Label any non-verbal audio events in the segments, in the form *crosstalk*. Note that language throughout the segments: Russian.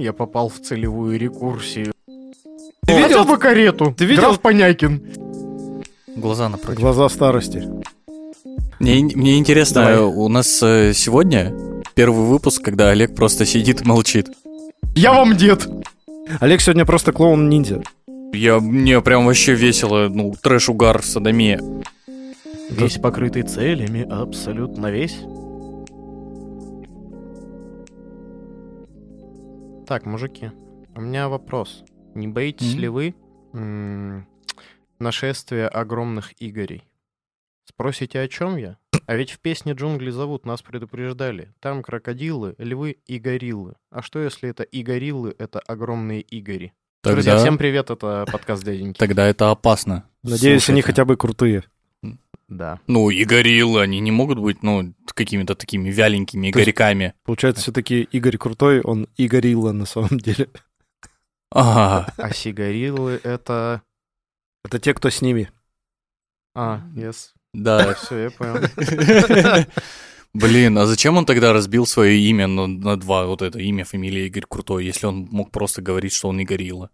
Я попал в целевую рекурсию. Ты видел- Хотя бы карету. ты видел- Граф Понякин. Глаза напротив. Глаза старости. Мне, мне интересно, Давай. у нас э, сегодня первый выпуск, когда Олег просто сидит и молчит. Я вам дед. Олег сегодня просто клоун-ниндзя. Я, мне прям вообще весело, ну, трэш-угар, садомия. Весь покрытый целями, абсолютно весь. Так, мужики, у меня вопрос. Не боитесь Мгм. ли вы м, нашествия огромных игорей? Спросите, о чем я? А ведь в песне «Джунгли зовут» нас предупреждали. Там крокодилы, львы и гориллы. А что, если это и гориллы — это огромные игори? Друзья, Тогда, всем привет, это подкаст дяденьки. тогда это опасно. Надеюсь, они Слушайте. хотя бы крутые. Да. Ну, и гориллы, они не могут быть, ну, какими-то такими вяленькими То есть- игорьками. Получается, все-таки Игорь крутой, он и горилла на самом деле. Ага. А сигариллы — это... Это те, кто с ними. А, yes. Да. Все, я понял. *laughs* Блин, а зачем он тогда разбил свое имя на, на два, вот это имя, фамилия Игорь Крутой, если он мог просто говорить, что он не горилла?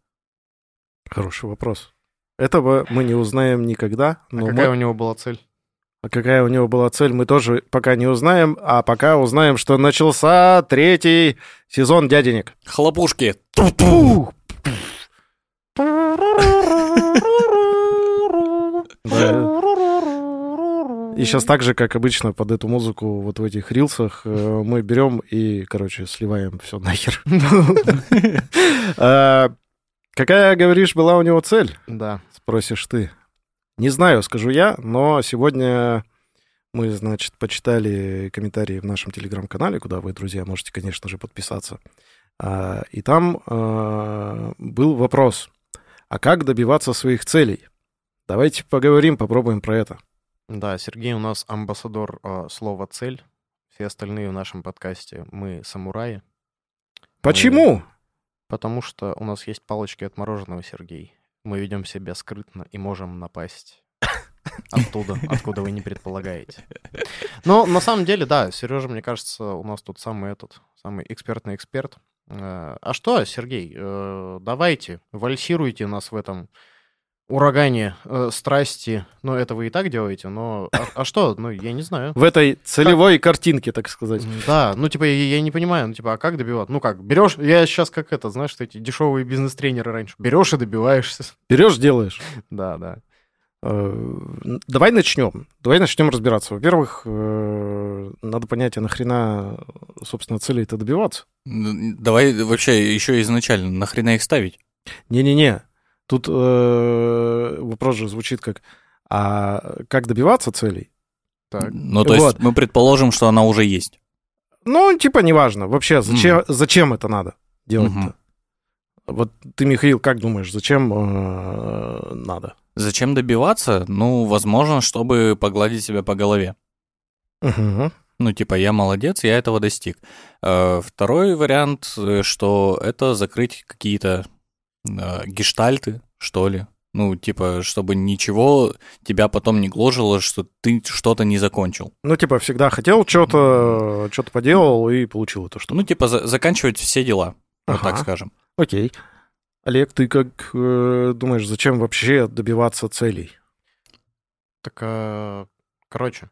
Хороший вопрос. Этого мы не узнаем никогда. А Но какая мы- у него была цель? А какая у него была цель, мы тоже пока не узнаем. А пока узнаем, что начался третий сезон «Дяденек». Хлопушки. Да. И сейчас так же, как обычно, под эту музыку вот в этих рилсах э, мы берем и, короче, сливаем все нахер. *laughs* А, Какая, говоришь, была у него цель? Да. Спросишь ты. Не знаю, скажу я, но сегодня мы, значит, почитали комментарии в нашем телеграм-канале, куда вы, друзья, можете, конечно же, подписаться. А, И там а, был вопрос, а как добиваться своих целей? Давайте поговорим, попробуем про это. Да, Сергей у нас амбассадор а, слова «цель». Все остальные в нашем подкасте мы самураи. Почему? Потому что у нас есть палочки от мороженого, Сергей. Мы ведем себя скрытно и можем напасть оттуда, откуда вы не предполагаете. Но на самом деле, да, Сережа, мне кажется, у нас тут самый этот, самый экспертный эксперт. Э, А что, Сергей, э, давайте, вальсируйте нас в этом урагане э, страсти. Ну, это вы и так делаете, но... А, а что? Ну, я не знаю. В этой целевой картинке, так сказать. Да, ну типа я, я не понимаю, ну типа, а как добиваться? Ну как, берешь, я сейчас как это, знаешь, что эти дешевые бизнес-тренеры раньше. Берешь и добиваешься. Берешь, делаешь. *laughs* Да, да. Э, Давай начнем. Давай начнем разбираться. Во-первых, э, надо понять, а нахрена, собственно, цели это добиваться? Давай вообще еще изначально, нахрена их ставить? Не-не-не. Тут э, вопрос же звучит как, а как добиваться целей? Так. Ну, то есть Вот. мы предположим, что она уже есть. Ну, типа, неважно. Вообще, зачем, зачем это надо делать-то? Мгм. Вот ты, Михаил, как думаешь, зачем э, надо? Зачем добиваться? Ну, возможно, чтобы погладить себя по голове. Мгм. Ну, типа, я молодец, я этого достиг. Э, Второй вариант, э, что это закрыть какие-то э, гештальты, что ли. Ну, типа, чтобы ничего тебя потом не гложило, что ты что-то не закончил. Ну, типа, всегда хотел что-то, что-то поделал и получил это что Ну, типа, за- заканчивать все дела, вот так Ага. скажем. Окей. Олег, ты как э, думаешь, зачем вообще добиваться целей? Так, а, короче,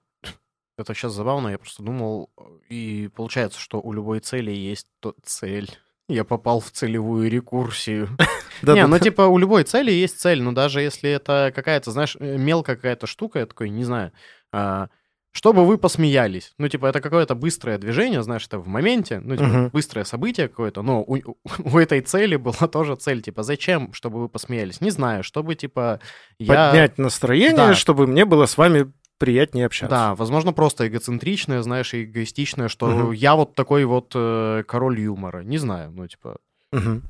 это сейчас забавно, я просто думал, и получается, что у любой цели есть то цель. Я попал в целевую рекурсию. *laughs* Не, ну типа у любой цели есть цель, но даже если это какая-то, знаешь, э, мелкая какая-то штука, я такой, не знаю, а, чтобы вы посмеялись. Ну, типа, это какое-то быстрое движение, знаешь, это в моменте, ну, типа, Мгм. быстрое событие какое-то, но у, *laughs* у этой цели была тоже цель, типа, зачем, чтобы вы посмеялись? Не знаю, чтобы, типа, я... Поднять настроение, Да. чтобы мне было с вами приятнее общаться. Да, возможно, просто эгоцентричное, знаешь, эгоистичное, что Мгм. я вот такой вот э, король юмора. Не знаю, ну, типа, Мгм.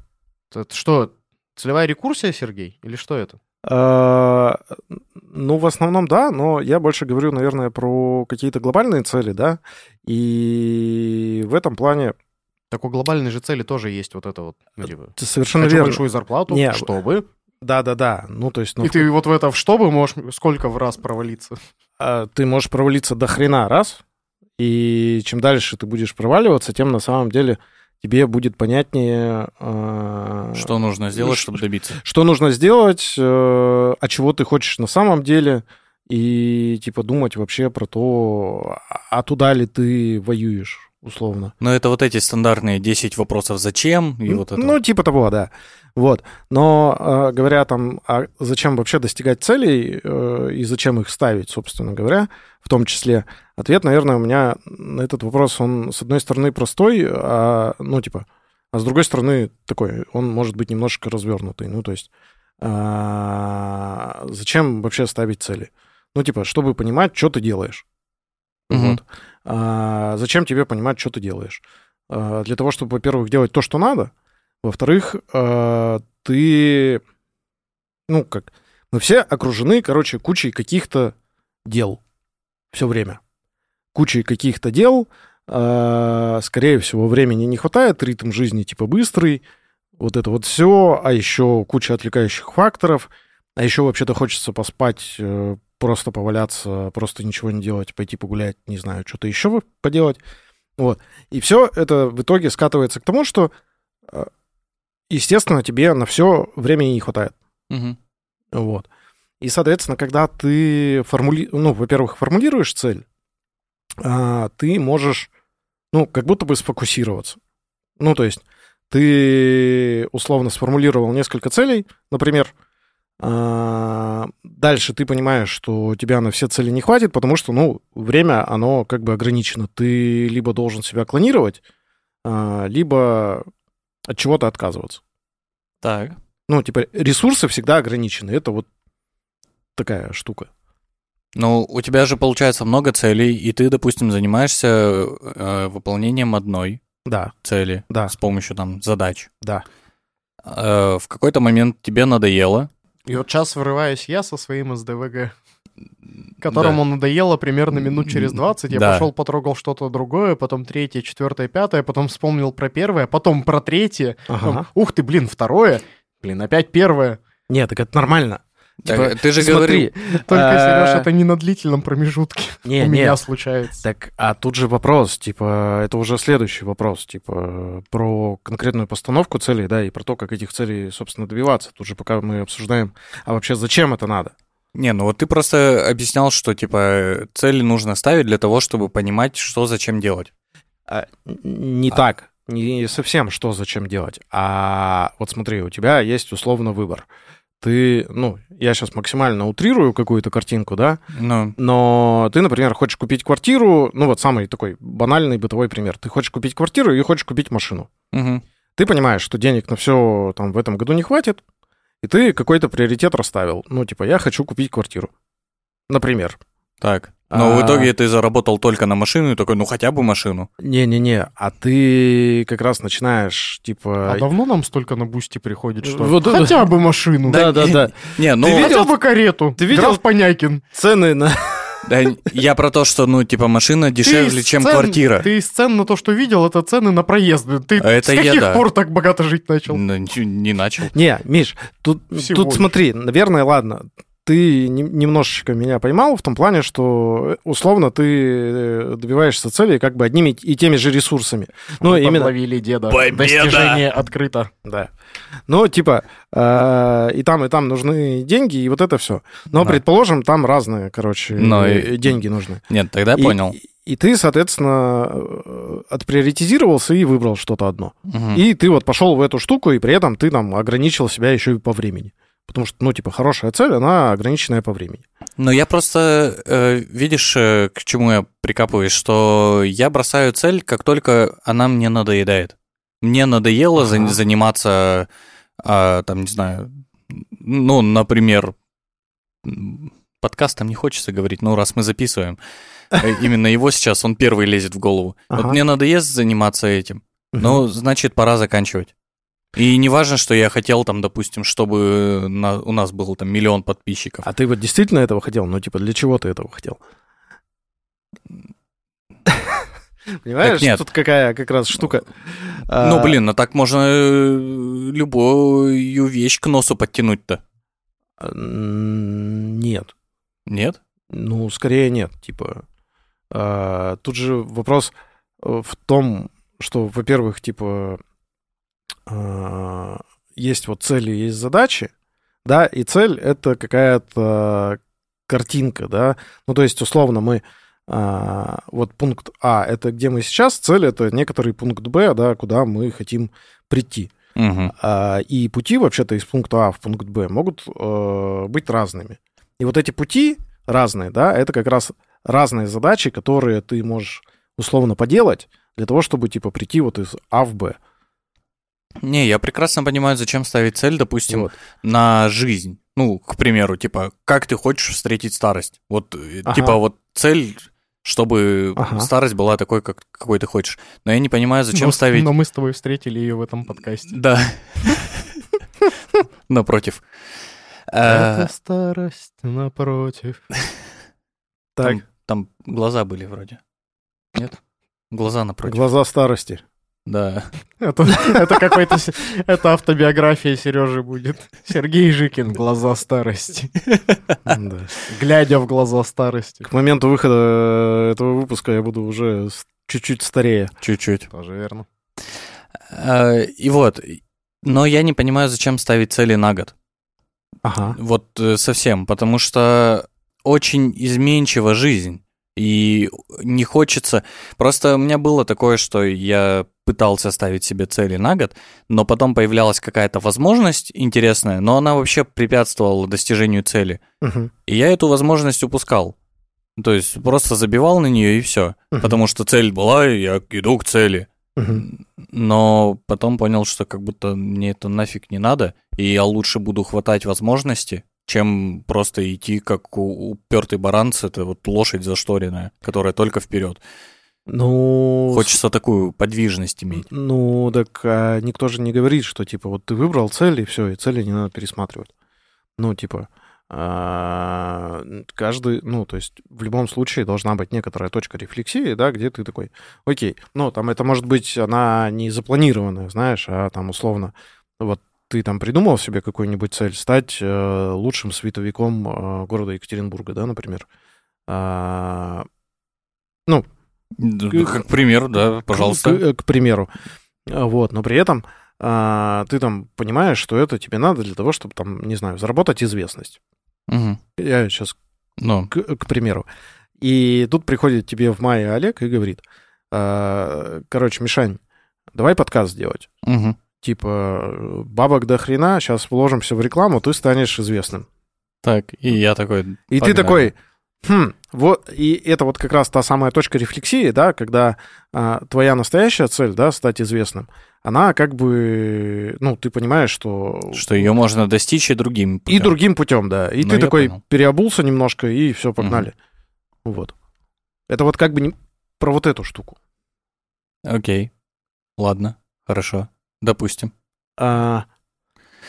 это что, целевая рекурсия, Сергей? Или что это? А, Ну, в основном, да, но я больше говорю, наверное, про какие-то глобальные цели, да, и в этом плане Так у глобальной же цели тоже есть вот это вот, типа, ты совершенно верно. большую зарплату, Не, чтобы... Да-да-да, ну, то есть, ну, И ты вот в это в чтобы можешь сколько в раз провалиться? А, ты можешь провалиться до хрена раз, и чем дальше ты будешь проваливаться, тем на самом деле тебе будет понятнее... э, Что нужно сделать, чтобы добиться? что нужно сделать, э, а чего ты хочешь на самом деле, и типа думать вообще про то, а туда ли ты воюешь, условно. Ну, это вот эти стандартные 10 вопросов «Зачем?» и вот это. Ну, типа того, да. Вот. Но э, говоря там, а зачем вообще достигать целей э, и зачем их ставить, собственно говоря, в том числе, ответ, наверное, у меня на этот вопрос, он, с одной стороны, простой, а, ну, типа, а с другой стороны, такой, он может быть немножко развернутый. Ну, то есть, а, зачем вообще ставить цели? Ну, типа, чтобы понимать, что ты делаешь. Мгм. Вот. А, зачем тебе понимать, что ты делаешь? А, для того, чтобы, во-первых, делать то, что надо, во-вторых, а, ты, ну, как, мы все окружены, короче, кучей каких-то дел все время. Кучей каких-то дел, а, скорее всего, времени не хватает, ритм жизни типа быстрый, вот это вот все, а еще куча отвлекающих факторов, а еще вообще-то хочется поспать, э, просто поваляться, просто ничего не делать, пойти погулять, не знаю, что-то еще поделать. Вот. И все это в итоге скатывается к тому, что, э, естественно, тебе на все времени не хватает. Мгм. Вот. И, соответственно, когда ты формули... ну, во-первых, формулируешь цель, а, ты можешь, ну, как будто бы сфокусироваться. Ну, то есть ты условно сформулировал несколько целей, например, дальше ты понимаешь, что у тебя на все цели не хватит, потому что, ну, время, оно как бы ограничено. Ты либо должен себя клонировать, а, либо от чего-то отказываться. Так. Ну, типа, ресурсы всегда ограничены. Это вот такая штука. Ну, у тебя же получается много целей, и ты, допустим, занимаешься э, выполнением одной Да, цели да, с помощью там задач. да. Э, в какой-то момент тебе надоело. И вот сейчас врываюсь я со своим СДВГ, которому надоело примерно минут через 20. Я Да. пошел, потрогал что-то другое, потом третье, четвертое, пятое, потом вспомнил про первое, потом про третье. потом, Ага. Ух ты, блин, второе. Блин, опять первое. Нет, так это нормально. Так, Типа, ты же смотри, говорил... Только, а, Сереж, это не на длительном промежутке. *laughs* Не, У не, меня случается. Так, а тут же вопрос, типа, это уже следующий вопрос, типа, про конкретную постановку целей, да, и про то, как этих целей, собственно, добиваться. Тут же пока мы обсуждаем, а вообще зачем это надо? Не, ну вот ты просто объяснял, что, типа, цели нужно ставить для того, чтобы понимать, что зачем делать. А, не А. так, не совсем что зачем делать. А вот смотри, у тебя есть условно выбор. Ты, ну, я сейчас максимально утрирую какую-то картинку, да, Ну, но ты, например, хочешь купить квартиру, ну вот самый такой банальный бытовой пример. Ты хочешь купить квартиру и хочешь купить машину. мгм. Ты понимаешь, что денег на все там в этом году не хватит, и ты какой-то приоритет расставил. Ну, типа, я хочу купить квартиру. Например. Так. Но в А. итоге ты заработал только на машину и такой, ну хотя бы машину. Не-не-не, а ты как раз начинаешь, типа... А давно нам столько на Boosty приходит, что Вот хотя бы машину. Да-да-да. Не, ну... Ты видел- Хотя бы карету. ты видел- Граф Понякин. Цены на... Да, я про то, что, ну, типа, машина дешевле, чем цен- квартира. Ты из цен на то, что видел, это цены на проезды. Ты А это с я, каких да. пор так богато жить начал? Ну, ничего не начал. Не, Миш, тут, Всего тут лишь. смотри, наверное, ладно, ты не- немножечко меня поймал в том плане, что э, условно ты э, добиваешься цели как бы одними и теми же ресурсами. Ну, Мы именно... подловили деда. Победа! Достижение открыто. Да. Ну, типа, э, и там, и там нужны деньги, и вот это все. Но, Да. предположим, там разные, короче, Но э, и- деньги нужны. Нет, тогда И- понял. И, ты, соответственно, э, отприоритизировался и выбрал что-то одно. Мгм. И ты вот пошел в эту штуку, и при этом ты там ограничил себя еще и по времени. Потому что, ну, типа, хорошая цель, она ограниченная по времени. Но я просто, э, видишь, э, к чему я прикапываюсь, что я бросаю цель, как только она мне надоедает. Мне надоело Ага. заниматься, а, там, не знаю, ну, например, подкастом не хочется говорить, ну, раз мы записываем, э, *laughs* именно его сейчас, он первый лезет в голову. Вот мне надоест заниматься этим, ну, значит, пора заканчивать. И не важно, что я хотел там, допустим, чтобы на- у нас был там миллион подписчиков. А ты вот действительно этого хотел? Ну, типа, для чего ты этого хотел? Понимаешь, нет. тут какая как раз штука. Ну, А, блин, а так можно э, любую вещь к носу подтянуть-то. м, Нет. Нет? Ну, скорее нет. Типа, а, тут же вопрос э, в том, что, во-первых, типа, а, есть вот цели, есть задачи, да, и цель — это какая-то картинка, да, ну, то есть, условно, мы а, вот пункт А — это где мы сейчас, цель — это некоторый пункт Б, да, куда мы хотим прийти. А, И пути вообще-то из пункта А в пункт Б могут э, быть разными. И вот эти пути разные, да, это как раз разные задачи, которые ты можешь условно поделать для того, чтобы, типа, прийти вот из А в Б. Не, я прекрасно понимаю, зачем ставить цель, допустим, Вот. на жизнь. Ну, к примеру, типа, как ты хочешь встретить старость? Вот, э, Ага. типа, вот цель, чтобы Ага. старость была такой, как, какой ты хочешь. Но я не понимаю, зачем Но- ставить... Но мы с тобой встретили ее в этом подкасте. Да. *laughs* Напротив. Это Э, старость напротив. Так, там глаза были вроде. Нет? Глаза напротив. глаза старости. Да. Это, это какой-то... Это автобиография Сережи будет. Сергей Жикин. Глаза старости. Да. Глядя в глаза старости. К моменту выхода этого выпуска я буду уже чуть-чуть старее. Чуть-чуть. Тоже верно. Э, И вот. Но я не понимаю, зачем ставить цели на год. Ага. Вот э, совсем, потому что очень изменчива жизнь. И не хочется... Просто у меня было такое, что я пытался ставить себе цели на год, но потом появлялась какая-то возможность интересная, но она вообще препятствовала достижению цели. Мгм. И я эту возможность упускал. То есть просто забивал на нее и все. Мгм. Потому что цель была, и я иду к цели. Мгм. Но потом понял, что как будто мне это нафиг не надо, и я лучше буду хватать возможности, чем просто идти как упертый баранц, это вот лошадь зашторенная, которая только вперед. Ну, Хочется такую подвижность иметь. Ну, так а никто же не говорит, что, типа, вот ты выбрал цель, и все, и цели не надо пересматривать. Ну, типа, а, каждый, ну, то есть в любом случае должна быть некоторая точка рефлексии, да, где ты такой, окей, ну, там это может быть, она не запланированная, знаешь, а там условно, вот ты там придумал себе какую-нибудь цель, стать э, лучшим световиком э, города Екатеринбурга, да, например. А, Да, Как пример, да, пожалуйста. к, к примеру. А, Вот, но при этом а, ты там понимаешь, что это тебе надо для того, чтобы там, не знаю, заработать известность. Мгм. Я сейчас Ну, к, к примеру. И тут приходит тебе в мае Олег и говорит, а, короче, Мишань, давай подкаст сделать. мгм. Типа, бабок до хрена, сейчас вложимся в рекламу, ты станешь известным. так, и я такой... И погнали. ты такой, хм, вот, и это вот как раз та самая точка рефлексии, да, когда а, твоя настоящая цель, да, стать известным, она как бы, ну, ты понимаешь, что... Что ее можно достичь и другим И путем. другим путем, да. И Ну, ты такой понял. переобулся немножко, и все, погнали. Вот. Это вот как бы не про вот эту штуку. Окей. Ладно, хорошо. Допустим. А,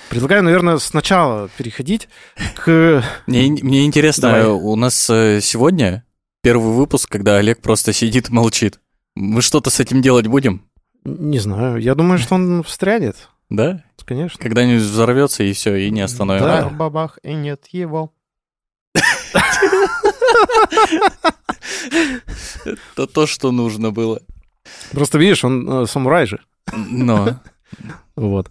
предлагаю, наверное, сначала переходить к... Мне, мне интересно, Давай. у нас э, сегодня первый выпуск, когда Олег просто сидит и молчит. Мы что-то с этим делать будем? Не знаю, я думаю, что он встрянет, Да? конечно. Когда-нибудь взорвется и все, и не остановим. Да. Бах, бабах, и нет его. Это то, что нужно было. Просто видишь, он э, самурай же. Но. Вот.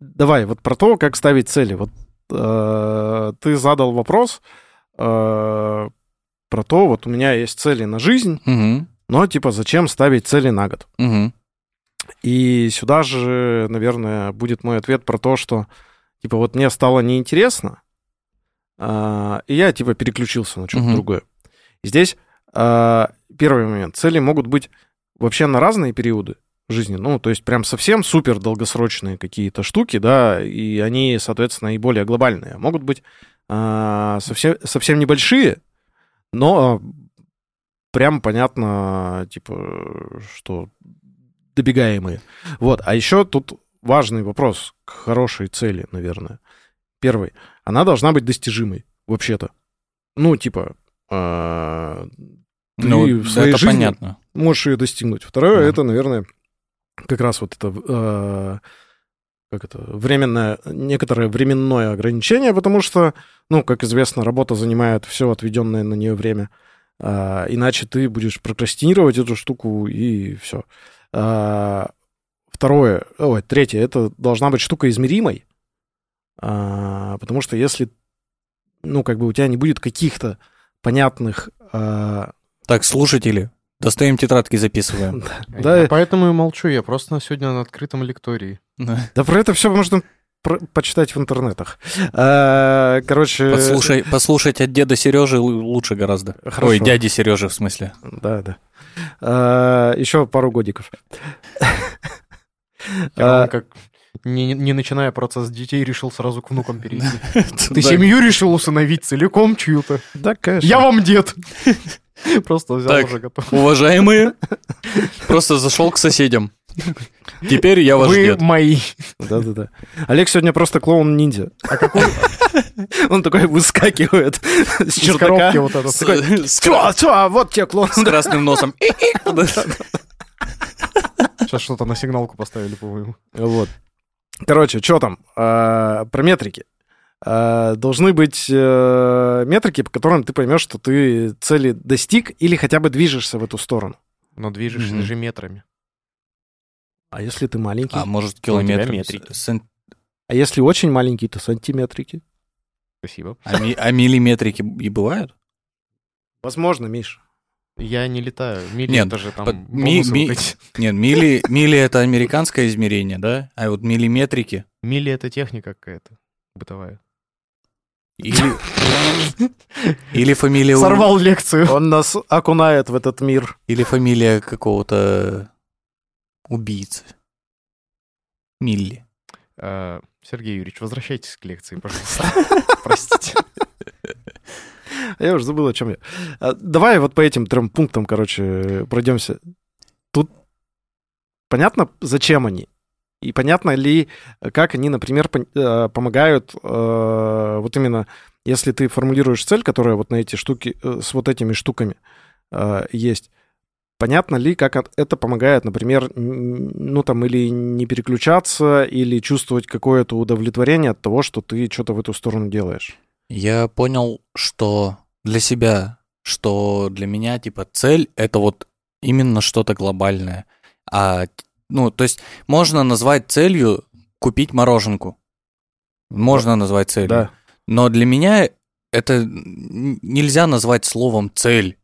Давай, вот про то, как ставить цели. Вот э, ты задал вопрос э, про то, вот у меня есть цели на жизнь, Мгм, но типа зачем ставить цели на год? мгм. И сюда же, наверное, будет мой ответ про то, что типа вот мне стало неинтересно, а, и я типа переключился на что-то Мгм. другое. И здесь а, первый момент. Цели могут быть вообще на разные периоды жизни. Ну, то есть прям совсем супер долгосрочные какие-то штуки, да, и они, соответственно, и более глобальные. Могут быть а, совсем, совсем небольшие, но прям понятно, типа, что добегаемые. Вот. А еще тут важный вопрос к хорошей цели, наверное. Первый. Она должна быть достижимой, вообще-то. Ну, типа, а, ты Ну, в своей это жизни понятно. можешь ее достигнуть. Второе, Да. это, наверное, как раз вот это, э, как это, временное, некоторое временное ограничение, потому что, ну, как известно, работа занимает все отведенное на нее время. А, иначе ты будешь прокрастинировать эту штуку, и все. А, второе, ой, третье, это должна быть штука измеримой, а, потому что если, ну, как бы у тебя не будет каких-то понятных... а, Так, слушатели, достаем тетрадки, записываем. *laughs* да, поэтому и молчу, я просто на сегодня на открытом лектории. да про это все можно почитать в интернетах. А, короче... Послушай, послушать от деда Сережи лучше гораздо. Хорошо. Ой, дяди Сережи в смысле. Да, да. А, еще пару годиков. А как, не, не начиная процесс детей, решил сразу к внукам перейти. *laughs* Ты семью решил усыновить целиком чью-то? Да, конечно. Я вам дед! *laughs* *laughs* Просто взял Так. уже готов. Уважаемые, *laughs* просто зашел к соседям. Теперь я ваш Вы дед. мои. Да-да-да. Олег сегодня просто клоун-ниндзя. А какой *laughs* Он такой выскакивает с чердака. коробки вот этот? С, с Чё, чё, вот тебе клоун. с красным носом. Сейчас что-то на сигналку поставили, по-моему. Вот. Короче, что там? А, Про метрики. А, Должны быть э, метрики, по которым ты поймешь, что ты цели достиг или хотя бы движешься в эту сторону. Но движешься Мгм. же метрами. А если ты маленький? А может Ну, у тебя километр? метрики. Сен- А если очень маленький, то сантиметрики. Спасибо. А, ми- а миллиметрики и бывают? Возможно, Миш. Я не летаю. Мили Нет, это же там под- ми- ми-. Нет, милли, *laughs* милли это американское измерение, да? А вот миллиметрики Мили это техника какая-то бытовая. Или, или фамилия Сорвал лекцию. Он нас окунает в этот мир. или фамилия какого-то убийцы. Милли. А, Сергей Юрьевич, возвращайтесь к лекции, пожалуйста. *laughs* Простите. Я уже забыл, о чем я. А, Давай вот по этим трем пунктам, короче, пройдемся. Тут понятно, зачем они? И понятно ли, как они, например, э, помогают э, вот именно, если ты формулируешь цель, которая вот на эти штуки, э, с вот этими штуками есть, понятно ли, как это помогает, например, ну там, или не переключаться, или чувствовать какое-то удовлетворение от того, что ты что-то в эту сторону делаешь? Я понял, что для себя, что для меня, типа, цель — это вот именно что-то глобальное. А, ну, то есть можно назвать целью купить мороженку. Можно назвать целью. Да. Но для меня это нельзя назвать словом цель.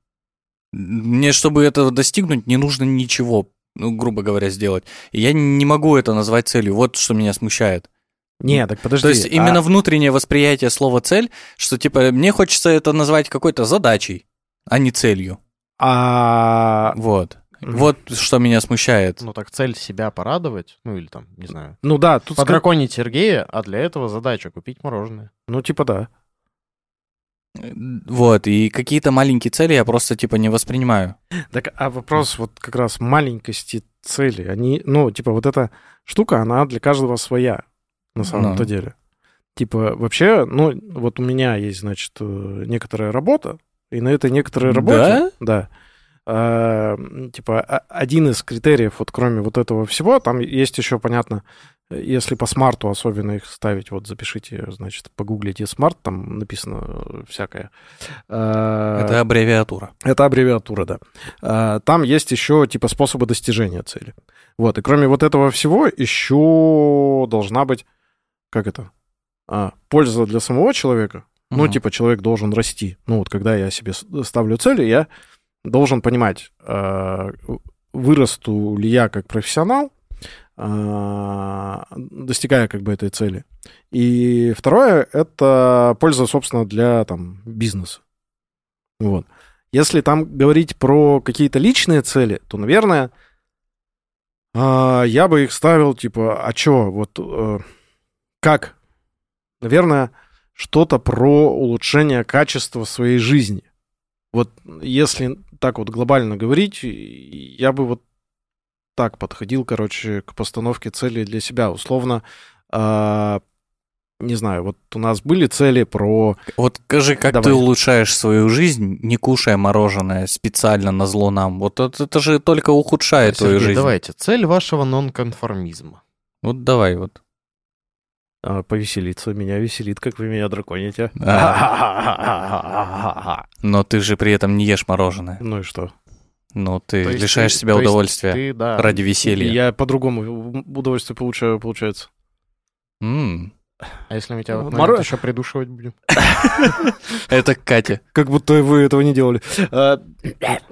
Мне, чтобы этого достигнуть, не нужно ничего, ну, грубо говоря, сделать. И я не могу это назвать целью. Вот что меня смущает. Не, так подожди. То есть а- именно внутреннее восприятие слова цель, что типа мне хочется это назвать какой-то задачей, а не целью. А, Вот. Вот что меня смущает. Ну так цель себя порадовать, ну или там, не знаю, ну да, тут подраконить Сергея, а для этого задача купить мороженое. ну типа да. Вот, и какие-то маленькие цели я просто типа не воспринимаю. Так, а вопрос вот как раз маленькости цели, они, ну типа вот эта штука, она для каждого своя на самом-то Ну. деле. Типа вообще, ну вот у меня есть, значит, э, некоторая работа, и на этой некоторой работе, Да? да, типа а- один из критериев, вот кроме вот этого всего, там есть еще, понятно, э, если по смарту особенно их ставить, вот запишите, значит, погуглите смарт, там написано э, всякое. Это аббревиатура. это аббревиатура, да. Там есть еще типа способы достижения цели. Вот, и кроме вот этого всего еще должна быть, как это, А, польза для самого человека. Ну, Мгм. типа человек должен расти. Ну, вот когда я себе ставлю цели, я должен понимать, а, вырасту ли я как профессионал, а, достигая как бы этой цели. И второе — это польза, собственно, для там бизнеса. Вот. Если там говорить про какие-то личные цели, то, наверное, а, я бы их ставил, типа, а чё, вот э, как? Наверное, что-то про улучшение качества своей жизни. Вот если так вот глобально говорить, я бы вот так подходил, короче, к постановке цели для себя. Условно, а, не знаю, вот у нас были цели про... Вот скажи, как Давай. ты улучшаешь свою жизнь, не кушая мороженое специально на зло нам? Вот это, это же только ухудшает твою Сергей, жизнь. давайте, цель вашего нонконформизма. Вот давай вот. А, повеселиться. Меня веселит, как вы меня драконите. *laughs* Но ты же при этом не ешь мороженое. Ну и что? Ну, ты лишаешь ты- себя удовольствия Ты, да. ради веселья. Я по-другому удовольствие получаю, получается. М, А если мы тебя в этот Моро- момент еще придушивать будем? *laughs* Это Катя. Как будто вы этого не делали. А,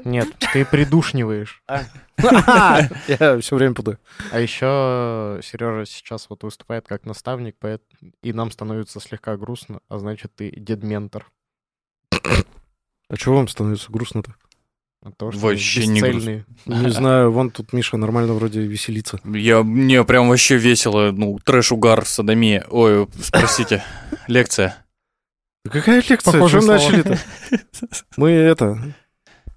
Нет, ты придушниваешь. *laughs* Я все время путаю. А еще Сережа сейчас вот выступает как наставник, и нам становится слегка грустно, а значит, ты дед-ментор. А чего вам становится грустно-то? От того, что Вообще не. Не *laughs* знаю, вон тут Миша нормально вроде веселится. Я, мне прям вообще весело, ну, трэш-угар, садомия. Ой, спросите, *laughs* лекция. Какая лекция? Похожие Чем начали-то? Мы это...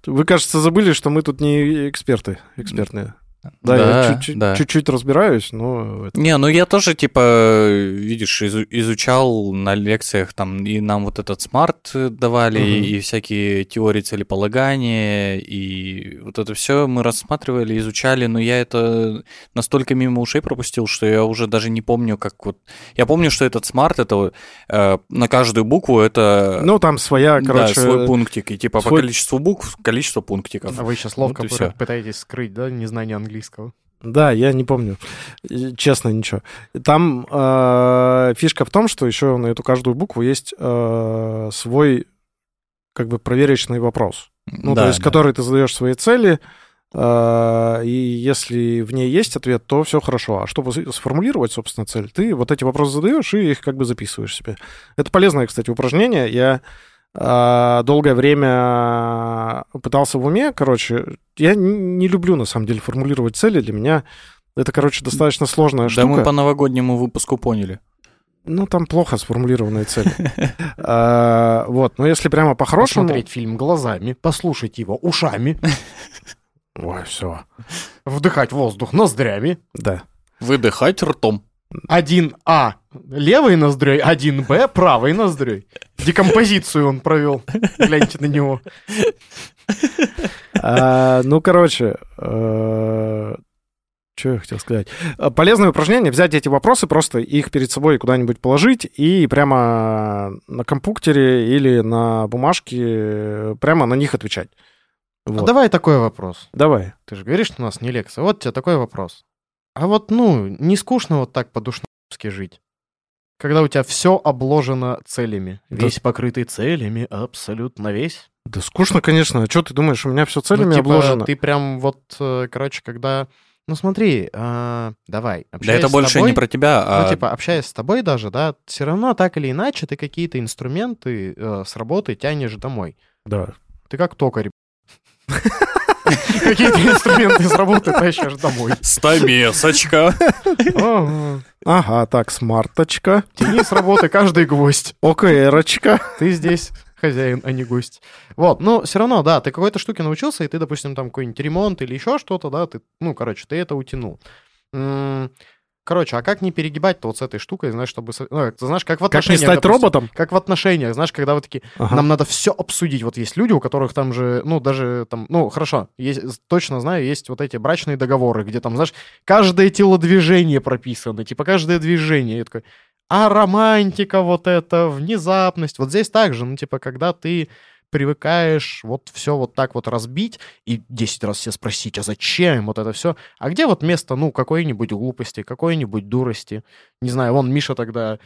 Вы, кажется, забыли, что мы тут не эксперты, экспертные. Да, я Да, чуть-чуть, да. чуть-чуть разбираюсь, но... это- Не, ну я тоже, типа, видишь, изу- изучал на лекциях, там, и нам вот этот SMART давали, Мгм. и всякие теории целеполагания, и вот это все мы рассматривали, изучали, но я это настолько мимо ушей пропустил, что я уже даже не помню, как вот... Я помню, что этот SMART, это э, на каждую букву это... Ну, там своя, да, короче... свой пунктик, и типа по свой- количеству букв, количество пунктиков. А вы сейчас ловко Вот пытаетесь скрыть, да, незнание английского? Да, я не помню. Честно, ничего. Там э, фишка в том, что еще на эту каждую букву есть э, свой как бы проверочный вопрос. Ну, Да, то есть, да. который ты задаешь свои цели, э, и если в ней есть ответ, то все хорошо. А чтобы сформулировать, собственно, цель, ты вот эти вопросы задаешь и их как бы записываешь себе. Это полезное, кстати, упражнение. Я долгое время пытался в уме, короче, я не люблю, на самом деле, формулировать цели. Для меня это, короче, достаточно сложная Да штука. мы по новогоднему выпуску поняли. Ну, там плохо сформулированные цели. *laughs* А, Вот, но если прямо по-хорошему... Посмотреть фильм глазами, послушать его ушами, *laughs* Ой, все. вдыхать воздух ноздрями. Да. Выдыхать ртом. 1А левой ноздрёй, 1Б правой ноздрёй. Декомпозицию он провел. Гляньте на него. А, Ну, короче, что я хотел сказать? А, Полезное упражнение взять эти вопросы, просто их перед собой куда-нибудь положить и прямо на компьютере или на бумажке э, прямо на них отвечать. А Вот. давай такой вопрос. Давай. Ты же говоришь, что у нас не лекция. Вот тебе такой вопрос. А вот, ну, не скучно вот так по-душновски жить? Когда у тебя все обложено целями. Да. Весь покрытый целями, абсолютно весь. Да скучно, конечно. А что ты думаешь, у меня все целями Ну, типа, обложено? Ты прям вот, э, короче, когда... Ну смотри, а, давай, Да это больше тобой- не про тебя, а Ну, типа, общаясь с тобой даже, да, все равно так или иначе ты какие-то инструменты э, с работы тянешь домой. Да. Ты как токарь. *laughs* *laughs* Какие-то инструменты с работы тащишь домой. стамесочка. Ага. Ага, так, смарточка, Тяни с работы каждый гвоздь. ОКРочка. Ты здесь хозяин, а не гость. Вот, но все равно, да, ты какой-то штуке научился, и ты, допустим, там какой-нибудь ремонт или еще что-то, да, ты, ну, короче, ты это утянул. Короче, а как не перегибать-то вот с этой штукой, знаешь, чтобы... Ну, ты знаешь, как в Как не отношениях... стать допустим, роботом? Как в отношениях, знаешь, когда вы такие, Ага. нам надо все обсудить. Вот есть люди, у которых там же, ну, даже там, ну, хорошо, есть, точно знаю, есть вот эти брачные договоры, где там, знаешь, каждое телодвижение прописано, типа каждое движение. Я такой, а романтика вот это, внезапность. Вот здесь также, ну, типа, когда ты привыкаешь вот все вот так вот разбить и 10 раз все спросить, а зачем вот это все? А где вот место, ну, какой-нибудь глупости, какой-нибудь дурости? Не знаю, вон Миша тогда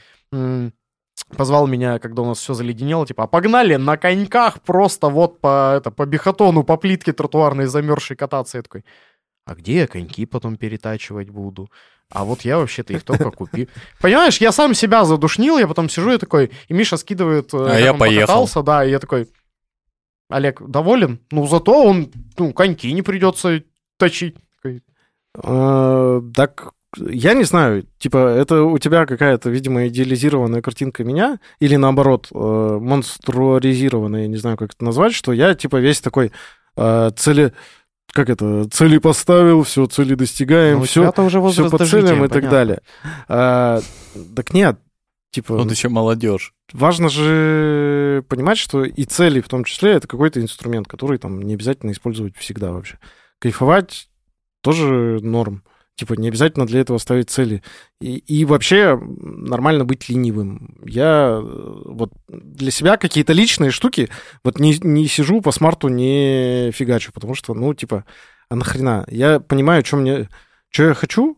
позвал меня, когда у нас все заледенело, типа, а погнали на коньках просто вот по, это, по бихотону, по плитке тротуарной замерзшей кататься. Я такой, а где я коньки потом перетачивать буду? А вот я вообще-то их только купил. Понимаешь, я сам себя задушнил, я потом сижу и такой, и Миша скидывает, э, А я поехал. покатался, да, и я такой, Олег, доволен? Ну, зато он, ну, коньки не придется точить. Э, Так, я не знаю, типа, это у тебя какая-то, видимо, идеализированная картинка меня, или наоборот, э, монструаризированная, я не знаю, как это назвать, что я, типа, весь такой э, цели... Как это? Цели поставил, все, цели достигаем, ну, все, уже все по целям и так понятно. далее. А, так нет, типа, Он еще молодежь. важно же понимать, что и цели в том числе это какой-то инструмент, который там не обязательно использовать всегда вообще. Кайфовать тоже норм. Типа, не обязательно для этого ставить цели. И, и вообще нормально быть ленивым. Я э, вот для себя какие-то личные штуки вот не, не сижу по смарту, не фигачу, потому что, ну, типа, а нахрена? Я понимаю, что мне... Что я хочу,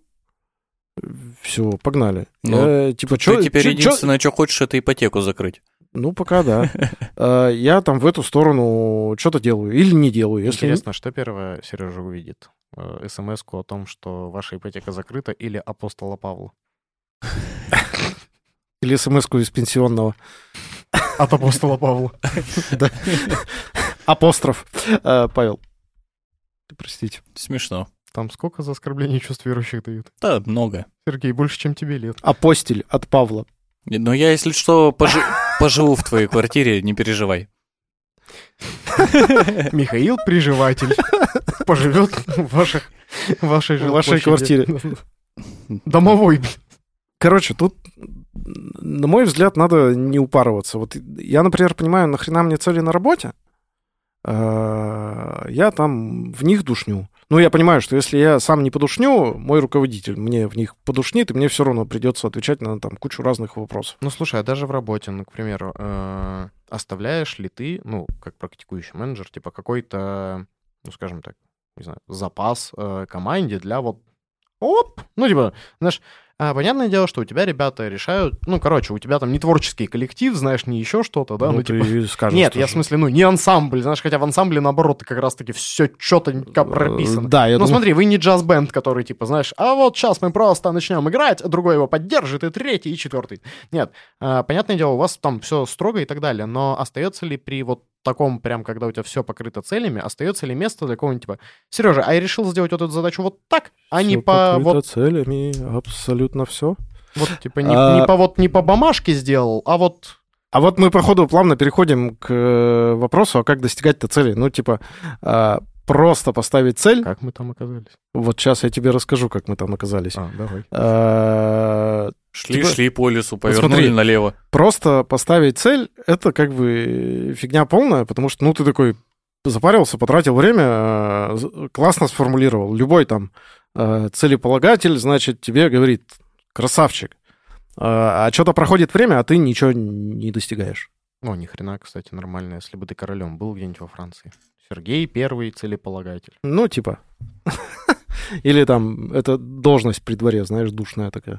все, погнали. Ну, я, типа, Ты чё- теперь чё- чё- единственное, что хочешь, это ипотеку закрыть. Ну, пока да. А, *laughs* Я там в эту сторону что-то делаю или не делаю. Если Интересно, что первое Сережа увидит? Э, СМС-ку о том, что ваша ипотека закрыта, или апостола Павла? *laughs* Или смс из пенсионного. От апостола Павла. *laughs* Апостроф. А, Павел. Простите. Смешно. Там сколько за оскорбление чувств верующих дают? Да, много. Сергей, больше, чем тебе лет. Апостиль от Павла. Но я, если что, пожи- поживу в твоей квартире, не переживай. *laughs* Михаил Приживатель поживет в ваших, вашей В вашей квартире. Домовой, блин. Короче, тут, на мой взгляд, надо не упарываться. Вот я, например, понимаю, нахрена мне цели на работе, А, я там в них душню. Ну, я понимаю, что если я сам не подушню, мой руководитель мне в них подушнит, и мне все равно придется отвечать на там кучу разных вопросов. Ну, слушай, а даже в работе, ну, к примеру, э, оставляешь ли ты, ну, как практикующий менеджер, типа какой-то, ну, скажем так, не знаю, запас э, команде для вот оп, ну, типа, знаешь, а, понятное дело, что у тебя ребята решают, ну, короче, у тебя там не творческий коллектив, знаешь, не еще что-то, да, ну, типа... ты скажешь. Нет, я в смысле, ну, не ансамбль, знаешь, хотя в ансамбле, наоборот, как раз-таки все четенько прописано. Э, Да, я ну, думаю, смотри, вы не джаз-бенд, который, типа, знаешь, а вот сейчас мы просто начнем играть, другой его поддержит, и третий, и четвертый. Нет, а, понятное дело, у вас там все строго и так далее, но остается ли при вот таком, прям, когда у тебя все покрыто целями, остается ли место для кого-нибудь, типа, Сережа, а я решил сделать вот эту задачу вот так, а не всё по вот, целями, абсолютно все. вот, типа, не, А- не по вот, не по бумажке сделал, а вот... А вот мы, походу, плавно переходим к э, вопросу, а как достигать-то цели? Ну, типа, а, просто поставить цель. Как мы там оказались? Вот сейчас я тебе расскажу, как мы там оказались. А, давай. А, Шли, Типа- шли по лесу, Вот повернули смотри. налево. Просто поставить цель — это как бы фигня полная, потому что, ну, ты такой запарился, потратил время, э, классно сформулировал. Любой там э, целеполагатель, значит, тебе говорит, красавчик. А что-то проходит время, а ты ничего не достигаешь. О, ни хрена, кстати, нормально, если бы ты королем был где-нибудь во Франции. Сергей первый целеполагатель. Ну, типа. *laughs* Или там, это должность при дворе, знаешь, душная такая.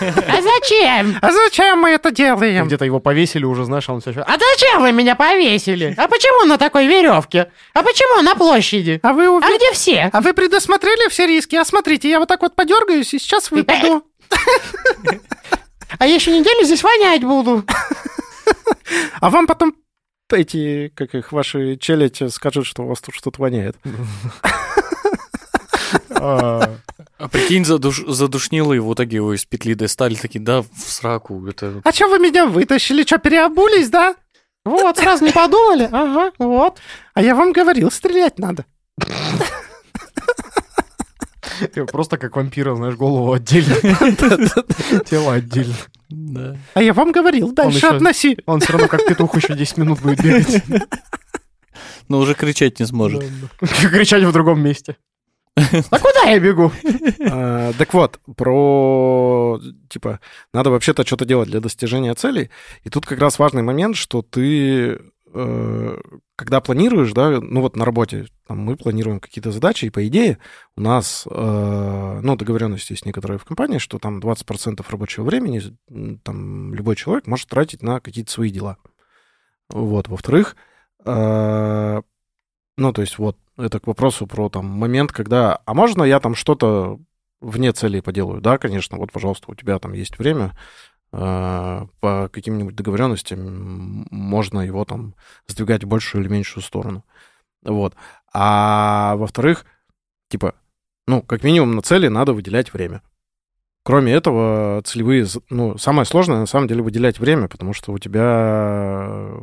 А зачем? А зачем мы это делаем? Где-то его повесили уже, знаешь, а он все еще... А зачем вы меня повесили? А почему на такой веревке? А почему на площади? А вы А уверены? где все? А вы предусмотрели все риски? А смотрите, я вот так вот подергаюсь, и сейчас выпаду. *laughs* А я еще неделю здесь вонять буду. *laughs* А вам потом эти, как их, ваши челядь скажут, что у вас тут что-то воняет. А, А прикинь, задуш- задушнило, и в итоге его из петли достали, такие, да, в сраку. Это... А что вы меня вытащили? Что, переобулись, да? Вот, сразу не подумали. Ага, вот. А я вам говорил, стрелять надо. Ты Просто как вампира, знаешь, голову отдельно. *laughs* Тело отдельно. Да. А я вам говорил, дальше относи. Он все равно как петух еще 10 минут будет бегать. *laughs* Но уже кричать не сможет. *laughs* Кричать в другом месте. А куда я бегу? А, Так вот, про, типа, надо вообще-то что-то делать для достижения целей. И тут как раз важный момент, что ты, э, когда планируешь, да, ну вот на работе, там, мы планируем какие-то задачи, и по идее у нас, э, ну, договоренность есть некоторые в компании, что там 20% рабочего времени там любой человек может тратить на какие-то свои дела. Вот, во-вторых, э, ну, то есть вот, это к вопросу про там момент, когда, а можно я там что-то вне целей поделаю? Да, конечно, вот, пожалуйста, у тебя там есть время, по каким-нибудь договоренностям можно его там сдвигать в большую или меньшую сторону. Вот. А во-вторых, типа, ну, как минимум на цели надо выделять время. Кроме этого, целевые, ну, самое сложное, на самом деле, выделять время, потому что у тебя,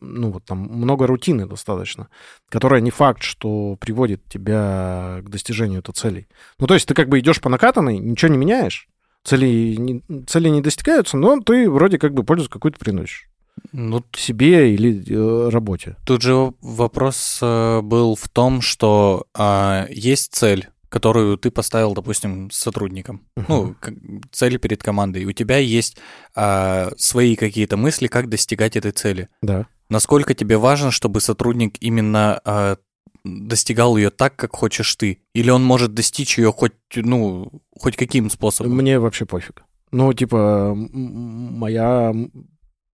ну, вот там много рутины достаточно, которая не факт, что приводит тебя к достижению этой целей. Ну, то есть ты как бы идешь по накатанной, ничего не меняешь, цели не, цели не достигаются, но ты вроде как бы пользу какую-то приносишь Ну, себе или э, работе. Тут же вопрос э, был в том, что а, есть цель, которую ты поставил, допустим, с сотрудником. Ну, как- цель перед командой. У тебя есть а, свои какие-то мысли, как достигать этой цели. Да. Насколько тебе важно, чтобы сотрудник именно а, достигал ее так, как хочешь ты? Или он может достичь ее хоть, ну, хоть каким способом? Мне вообще пофиг. Ну, типа, моя...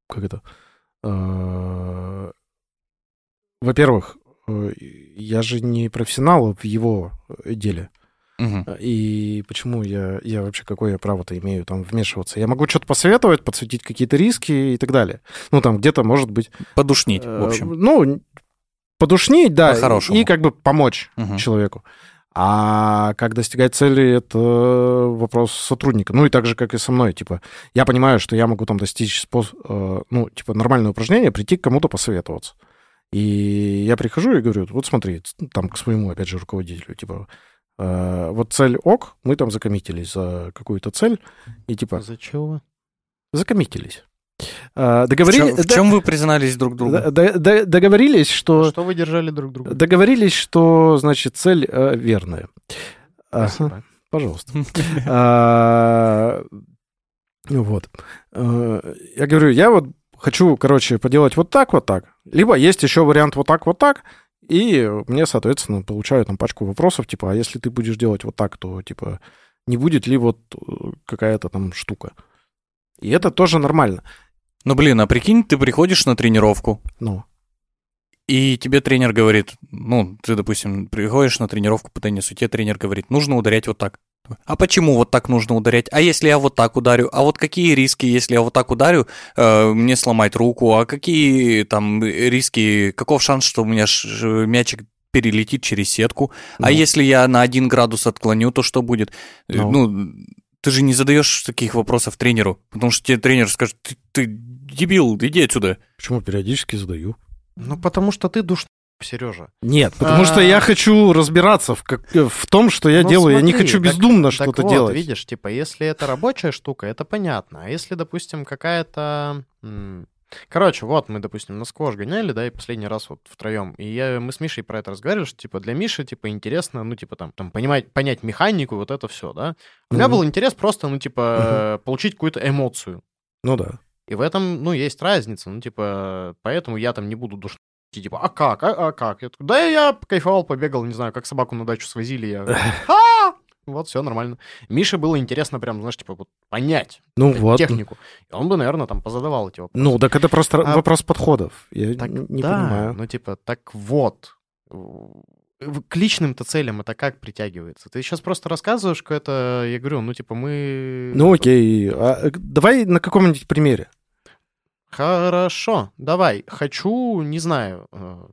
Как это? Э, Во-первых, э, я же не профессионал в его э, деле. Мгм. И почему я, я вообще какое я право-то имею там вмешиваться? Я могу что-то посоветовать, подсветить какие-то риски и так далее. Ну, там где-то, может быть... Подушнить, в общем. Ну, подушнить, да. По-хорошему. И как бы помочь Мгм. человеку. А как достигать цели, это вопрос сотрудника. Ну и так же, как и со мной. Типа, я понимаю, что я могу там достичь спос... э, ну, типа, нормальное упражнение, прийти к кому-то посоветоваться. И я прихожу и говорю, вот смотри, там к своему, опять же, руководителю, типа, э, вот цель ок, мы там закоммитились за какую-то цель, и типа, За чего? закоммитились. В Договорились... чем, в чем вы признались друг другу? договорились, что... Что вы держали друг друга? Договорились, что, значит, цель э, верная. Спасибо. Пожалуйста. А, ну Вот. Э, Я говорю, я вот хочу, короче, поделать вот так, вот так. Либо есть еще вариант вот так, вот так. И мне, соответственно, получаю там пачку вопросов, типа, а если ты будешь делать вот так, то, типа, не будет ли вот э, какая-то там штука? И это тоже нормально. Ну, блин, а прикинь, ты приходишь на тренировку, Ну, и тебе тренер говорит, ну, ты, допустим, приходишь на тренировку по теннису, тебе тренер говорит, нужно ударять вот так. А почему вот так нужно ударять? А если я вот так ударю? А вот какие риски, если я вот так ударю, э, мне сломать руку? А какие там риски, каков шанс, что у меня ш- мячик перелетит через сетку? А Ну. если я на один градус отклоню, то что будет? Э, Ну. Ну, ты же не задаешь таких вопросов тренеру, потому что тебе тренер скажет, ты, ты дебил, иди отсюда. почему периодически задаю? Ну, потому что ты душ... Сережа. Нет, потому что А. я хочу разбираться в, как- в том, что я Ну, делаю. я не смотри, хочу бездумно Так что-то вот, делать. видишь, типа, если это рабочая штука, это понятно. А если, допустим, какая-то... Короче, вот мы, допустим, на сквош гоняли, да, и последний раз вот втроем. И я, мы с Мишей про это разговаривали, что, типа, для Миши, типа, интересно, ну, типа, там, там понимать, понять механику, вот это все, да. У меня Мгм. был интерес просто, ну, типа, получить какую-то эмоцию. Ну да. И в этом, ну, есть разница. Ну, типа, поэтому я там не буду душ... Типа, а как, а, а как? Я такой, да я кайфовал, побегал, не знаю, как собаку на дачу свозили, я... *laughs* «А!» Вот, все нормально. Мише было интересно прям, знаешь, типа, вот понять Ну вот. технику. И он бы, наверное, там позадавал эти вопросы. Ну, так это просто А- вопрос подходов. Я Так, не да, понимаю. ну, типа, так вот. К личным-то целям это как притягивается? Ты сейчас просто рассказываешь какое-то, я говорю, ну, типа, мы... Ну окей. А, э, давай на каком-нибудь примере. Хорошо, давай. Хочу, не знаю... э,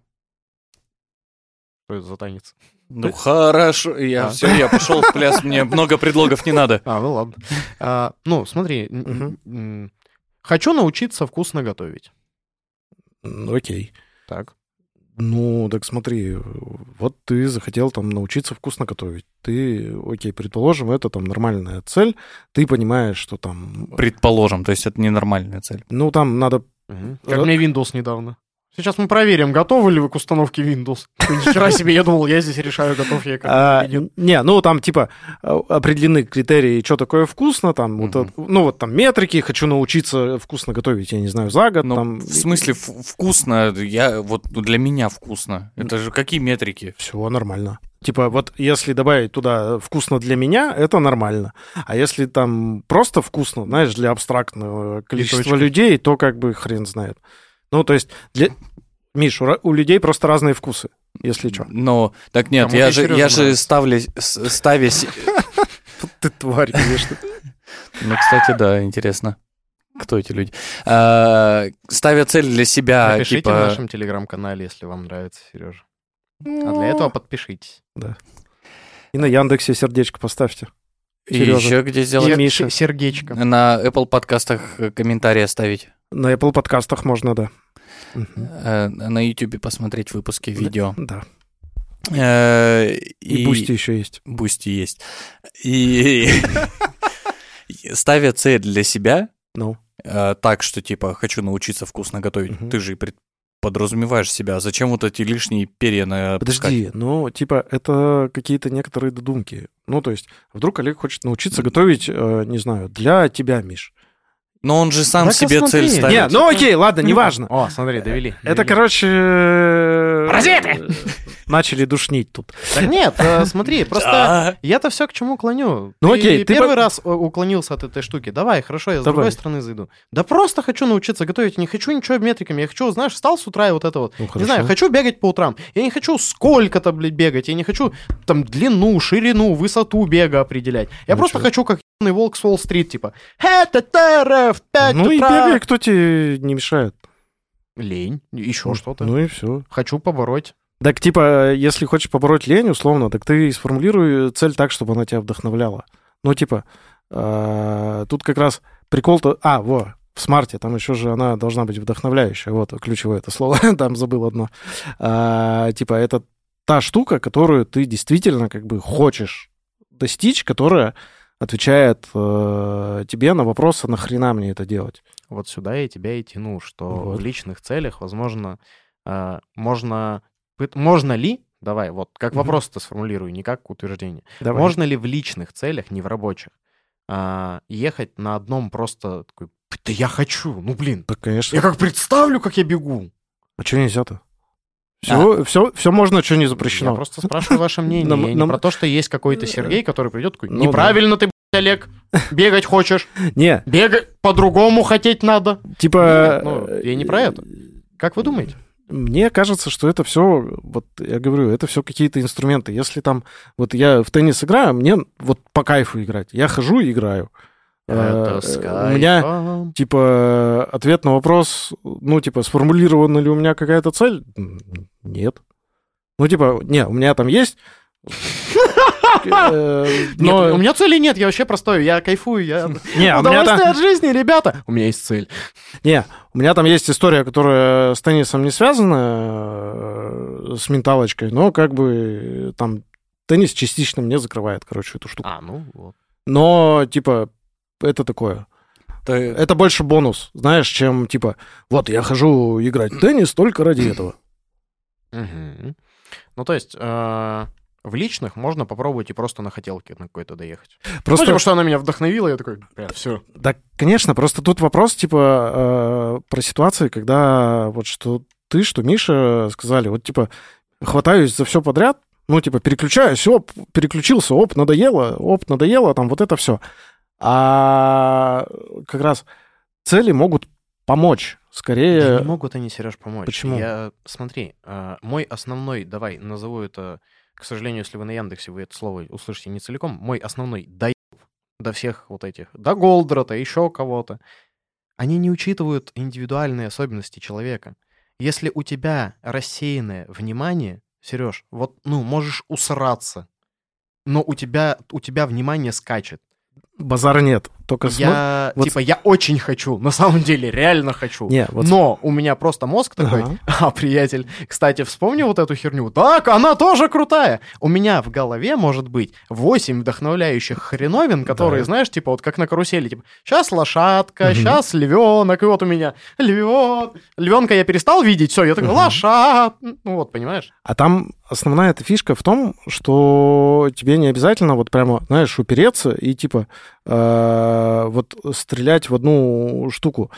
Что это за танец? Ну хорошо, я А. все, я пошел в пляс, мне много предлогов не надо. А, ну ладно. А, ну, смотри, м, хочу научиться вкусно готовить. М, Окей. Так. Ну, так смотри, вот ты захотел там научиться вкусно готовить. Ты, окей, предположим, это там нормальная цель. Ты понимаешь, что там... Предположим, то есть это ненормальная цель. Ну, там надо... Как Ра- мне Windows недавно. Сейчас мы проверим, готовы ли вы к установке Windows. Ни хера себе, я думал, я здесь решаю, готов я как а, или нет. не, ну, там, типа, а, определены критерии, что такое вкусно, там, вот, ну, вот там метрики, хочу научиться вкусно готовить, я не знаю, за год, Ну, там... в смысле, вкусно, я, вот ну, для меня вкусно. Это же какие метрики? Все нормально. Типа, вот если добавить туда вкусно для меня, это нормально. А если там просто вкусно, знаешь, для абстрактного количества людей, то как бы хрен знает. Ну, то есть, для... Миш, у, у людей просто разные вкусы, если что. Но, так нет, я и же, я же ставлю, с- ставя... се- *laughs* Ты тварь, конечно. Ну, кстати, да, интересно. Кто эти люди? А, ставя цель для себя, Напишите типа... в нашем телеграм-канале, если вам нравится, Сережа. А для этого подпишитесь. И на Яндексе сердечко поставьте. И Серёжа. еще где сделать? Сер- Миша. Сердечко. На Apple подкастах э, комментарии оставить. На Apple подкастах можно, да. Э, На YouTube посмотреть выпуски видео. Да. Э, И, Boosty еще есть. Boosty есть. И *laughs* ставя цель для себя, Ну, э, так, что типа хочу научиться вкусно готовить. Мгм. Ты же подразумеваешь себя? Зачем вот эти лишние перья на Подожди, ну, типа, это какие-то некоторые додумки. Ну, то есть, вдруг Олег хочет научиться готовить, э, не знаю, для тебя, Миш. Но он же сам Да-ка себе цель смотри. ставит. Не, ну окей, ладно, неважно. О, смотри, довели. Это, довели. короче... э, Паразиты! Начали душнить тут. Да нет, э, смотри, *laughs* просто я-то все к чему клоню. Ну окей, ты первый по- раз э, уклонился от этой штуки. Давай, хорошо, я с Давай. другой стороны зайду. Да просто хочу научиться готовить, не хочу ничего метриками. Я хочу, знаешь, встал с утра и вот это вот. Ну, Не хорошо. знаю, хочу бегать по утрам. Я не хочу сколько-то, блядь, бегать. Я не хочу там длину, ширину, высоту бега определять. Я Ну просто чё? хочу, как ебаный волк с Уолл-стрит, типа. Это в 5 Ну и бегай, кто тебе не мешает. Лень, еще что-то. Ну и все. Хочу побороть. Так, типа, если хочешь побороть лень, условно, так ты сформулируй цель так, чтобы она тебя вдохновляла. Ну, типа, э, тут как раз прикол-то... А, во, в смарте, там еще же она должна быть вдохновляющая. Вот, ключевое это слово, *laughs* там забыл одно. А, типа, это та штука, которую ты действительно как бы хочешь достичь, которая отвечает э, тебе на вопрос, а нахрена мне это делать? Вот сюда я тебя и тяну, что Вот. в личных целях, возможно, э, можно... Можно ли, давай, вот как Мгм. вопрос-то сформулирую, не как утверждение. Давай. Можно ли в личных целях, не в рабочих, а, ехать на одном просто такой, да я хочу, ну блин, Так, конечно. я как представлю, как я бегу. А что нельзя-то? Все, все, все можно, что не запрещено. Я просто спрашиваю ваше *laughs* мнение. Нам- Я не нам- про то, что есть какой-то Сергей, который придет такой, Ну да. неправильно ты, блядь, Олег, бегать хочешь, *laughs* Не, бегать по-другому хотеть надо. типа... Нет, ну, я не про это. Как вы думаете? Мне кажется, что это все, вот я говорю, это все какие-то инструменты. Если там, вот я в теннис играю, мне вот по кайфу играть. Я хожу и играю. Это Э, У меня, типа, ответ на вопрос, ну, типа, сформулирована ли у меня какая-то цель? Нет. Ну, типа, не, у меня там есть... *laughs* э, Нет, но- у меня цели нет, я вообще простой, я кайфую, я... *laughs* Не, Удовольствие там... от жизни, ребята! У меня есть цель. Не, у меня там есть история, которая с теннисом не связана, э, с менталочкой, но как бы там теннис частично мне закрывает, короче, эту штуку. А, ну вот. Но, типа, это такое. Ты- Это больше бонус, знаешь, чем, типа, вот я хожу играть в теннис только ради этого. Ну, то есть, э, в личных можно попробовать и просто на хотелке на какой-то доехать. Просто... Ну, типа, что она меня вдохновила, я такой, все. да, конечно, просто тут вопрос, типа, э, про ситуации, когда вот что ты, что Миша сказали, вот, типа, хватаюсь за все подряд, ну, типа, переключаюсь, оп, переключился, оп, надоело, оп, надоело, там, вот это все. А как раз цели могут помочь, скорее... не могут они, Сереж, помочь. Почему? Я, смотри, э, мой основной, давай, назову это, к сожалению, если вы на Яндексе, вы это слово услышите не целиком, мой основной доеб до всех вот этих, до Голдрата, еще кого-то, они не учитывают индивидуальные особенности человека. Если у тебя рассеянное внимание, Сереж, вот, ну, можешь усраться, но у тебя, у тебя внимание скачет. Базара нет, только... смо- Я, вот- типа, я очень хочу, на самом деле, реально хочу. Не, вот... Но у меня просто мозг такой, Ага. *laughs* а, приятель, кстати, вспомни вот эту херню. Так, она тоже крутая. У меня в голове может быть 8 вдохновляющих хреновин, которые, Да. знаешь, типа вот как на карусели, типа, сейчас лошадка, Мгм. сейчас львенок, и вот у меня львен. Львенка я перестал видеть, все, я такой, Мгм. лошад. Ну вот, понимаешь? А там основная эта фишка в том, что тебе не обязательно вот прямо, знаешь, упереться и типа э, вот стрелять в одну штуку.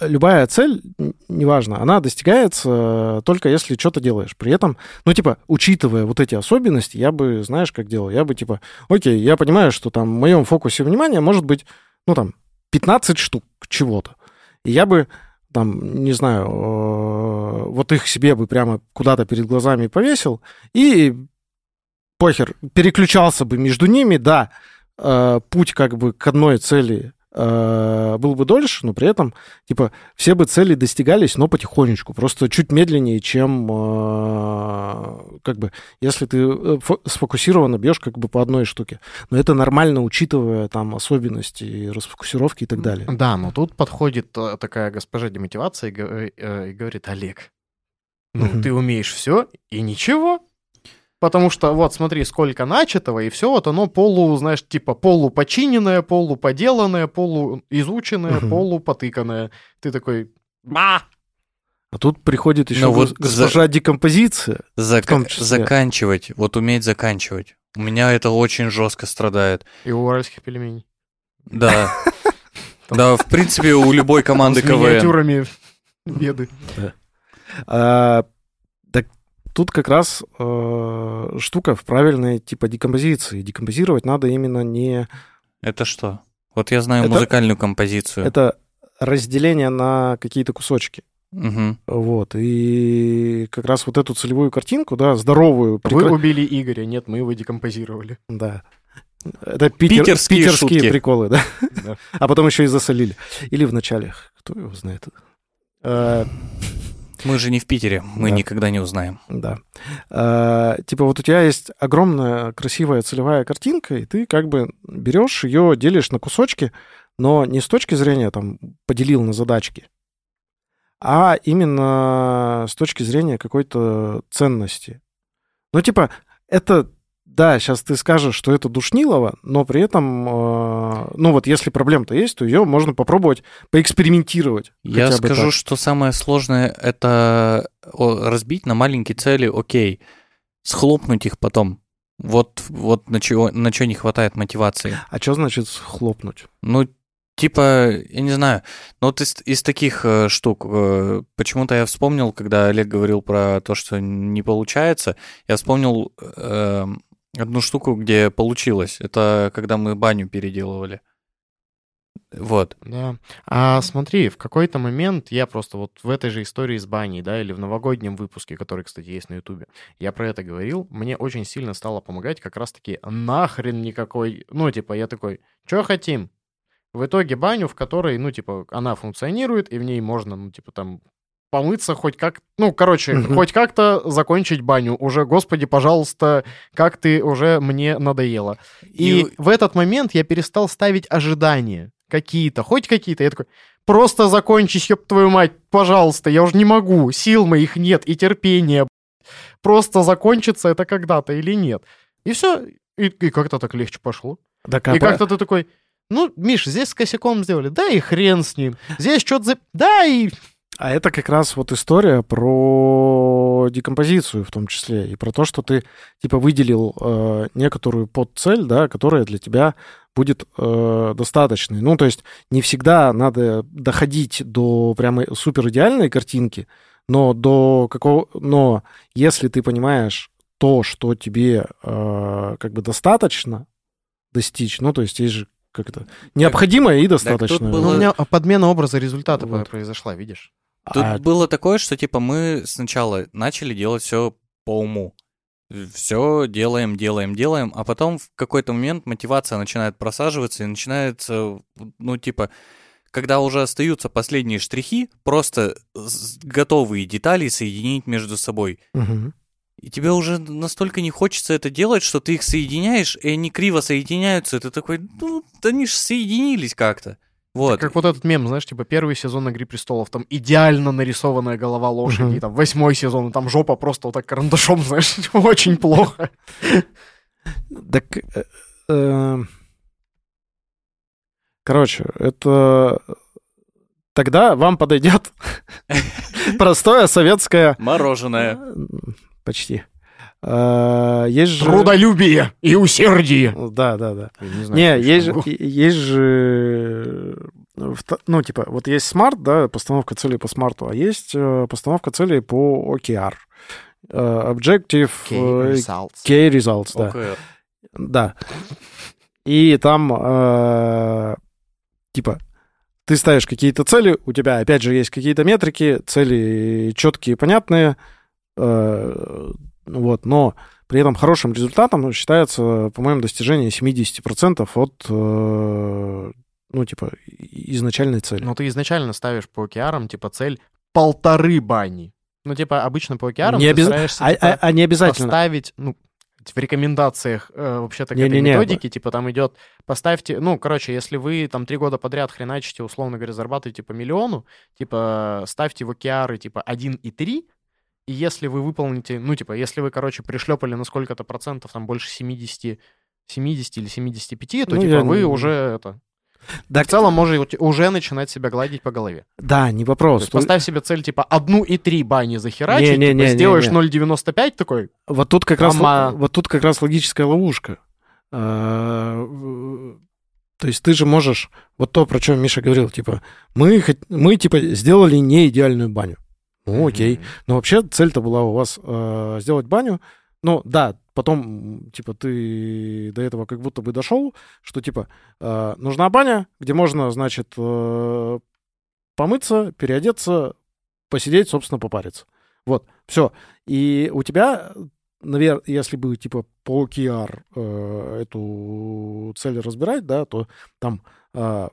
Любая цель, неважно, она достигается только если что-то делаешь. При этом, ну типа, учитывая вот эти особенности, я бы, знаешь, как делал? Я бы типа, окей, я понимаю, что там в моем фокусе внимания может быть, ну там, 15 штук чего-то. И я бы там, не знаю, э, вот их себе бы прямо куда-то перед глазами повесил, и похер, переключался бы между ними, да, э, путь как бы к одной цели э, был бы дольше, но при этом, типа, все бы цели достигались, но потихонечку, просто чуть медленнее, чем, э, как бы, если ты э, фо- сфокусированно бьешь как бы по одной штуке. Но это нормально, учитывая там особенности расфокусировки и так далее. Да, но тут подходит э, такая госпожа демотивация и, и говорит, Олег, ну ты умеешь все и ничего. Потому что вот смотри, сколько начатого, и все вот оно полу, знаешь, типа полупочиненное, полуподеланное, полуизученное, Мгм. полупотыканное. Ты такой, ба! А тут приходит еще вот госпожа декомпозиция. Зак- В том числе. Заканчивать, вот уметь заканчивать. У меня это очень жестко страдает. И у уральских пельменей. Да. *laughs* Да, в принципе, у любой команды С КВН. миниатюрами беды. Тут как раз э, штука в правильной типа декомпозиции. Декомпозировать надо именно не... Это что? Вот я знаю Это- музыкальную композицию. Это разделение на какие-то кусочки. Мгм. Вот. И как раз вот эту целевую картинку, да, здоровую... Вы прекра- убили Игоря, нет, мы его декомпозировали. Да. Это питер- Питерские питерские шутки. приколы, да? Да. А потом еще и засолили. Или в начале. Кто его знает? Мы же не в Питере, мы Да. никогда не узнаем. Да. Э, Типа вот у тебя есть огромная красивая целевая картинка, и ты как бы берешь ее, делишь на кусочки, но не с точки зрения там поделил на задачки, а именно с точки зрения какой-то ценности. Ну, типа, это, да, сейчас ты скажешь, что это душнилово, но при этом, э, ну вот если проблема-то есть, то ее можно попробовать поэкспериментировать. Я скажу, так. что самое сложное это разбить на маленькие цели, окей, схлопнуть их потом. Вот, вот на чего, на чего не хватает мотивации. А что значит хлопнуть? Ну, типа, я не знаю, но вот из, из таких э, штук, э, почему-то я вспомнил, когда Олег говорил про то, что не получается, я вспомнил э, одну штуку, где получилось. Это когда мы баню переделывали. Вот. Да. А смотри, в какой-то момент я просто вот в этой же истории с баней, да, или в новогоднем выпуске, который, кстати, есть на Ютубе, я про это говорил, мне очень сильно стало помогать как раз-таки нахрен никакой, ну, типа, я такой, что хотим? В итоге баню, в которой, ну, типа, она функционирует, и в ней можно, ну, типа, там, помыться хоть как... Ну, короче, Мгм. хоть как-то закончить баню. Уже, господи, пожалуйста, как ты уже мне надоело. И, И- в этот момент я перестал ставить ожидания какие-то, хоть какие-то. Я такой, просто закончись, ёб твою мать, пожалуйста, я уже не могу, сил моих нет и терпения. Просто закончится это когда-то или нет. И все, и, и как-то так легче пошло. Так, и как-то ты такой, ну, Миш, здесь с косяком сделали, да и хрен с ним. Здесь что-то за... Да и... А это как раз вот история про декомпозицию в том числе, и про то, что ты типа выделил э, некоторую подцель, да, которая для тебя будет э, достаточной. Ну, то есть не всегда надо доходить до прямо супер идеальной картинки, но до какого, но если ты понимаешь то, что тебе э, как бы достаточно достичь, ну, то есть есть же как это необходимое и достаточное. было- Ну, у меня подмена образа результата Вот. произошла, видишь? Тут А- было такое, что типа мы сначала начали делать все по уму. Все делаем, делаем, делаем, а потом в какой-то момент мотивация начинает просаживаться и начинается, ну, типа, когда уже остаются последние штрихи, просто готовые детали соединить между собой. Мгм. И тебе уже настолько не хочется это делать, что ты их соединяешь, и они криво соединяются, и ты такой, ну, да они же соединились как-то. Вот. Как вот этот мем, знаешь, типа первый сезон «Игры престолов», там идеально нарисованная голова лошади, и там восьмой сезон, там жопа просто вот так карандашом, *laughs* знаешь, очень плохо. Так, э, э, короче, это тогда вам подойдет *laughs* простое советское Мороженое. почти. Э, Есть же Трудолюбие и усердие. да, да, да. Не, знаю, Не, есть же, есть же, э, ну, типа, вот есть смарт, да, постановка целей по смарту, а есть э, постановка целей по OKR. Objective Key results. Key Results, да. ОКР. Да. И там, э, типа, ты ставишь какие-то цели, у тебя, опять же, есть какие-то метрики, цели четкие, понятные, э, вот, но при этом хорошим результатом считается, по-моему, достижение 70% от, э, ну, типа, изначальной цели. Ну, ты изначально ставишь по океарам, типа, цель полторы бани. Ну, типа, обычно по океарам Не ты обяз- стараешься, а, типа, а- а не обязательно. поставить, ну, в рекомендациях э, вообще-то к этой Не-не-не. методике, типа, там идет, поставьте, ну, короче, если вы там три года подряд хреначите, условно говоря, зарабатываете по миллиону, типа, ставьте в океары, типа, 1 и 3, и если вы выполните, ну, типа, если вы, короче, пришлепали на сколько-то процентов, там, больше 70, 70 или 75, то, Ну, типа, вы не- уже, это, Да, В целом можете уже начинать себя гладить по голове. да, не То вопрос. есть поставь себе цель, типа, одну и три бани захерачить, Не-не-не-не-не. типа, сделаешь 0,95 такой, Вот тут как раз, вот тут как раз логическая ловушка. А, То есть ты же можешь, вот то, про что Миша говорил, типа, мы, мы типа сделали не идеальную баню. Ну, окей. Но вообще цель-то была у вас э, сделать баню. Ну, да, потом, типа, ты до этого как будто бы дошел, что, типа, э, нужна баня, где можно, значит, э, помыться, переодеться, посидеть, собственно, попариться. Вот, все. И у тебя, наверное, если бы, типа, по QR э, эту цель разбирать, да, то там, э,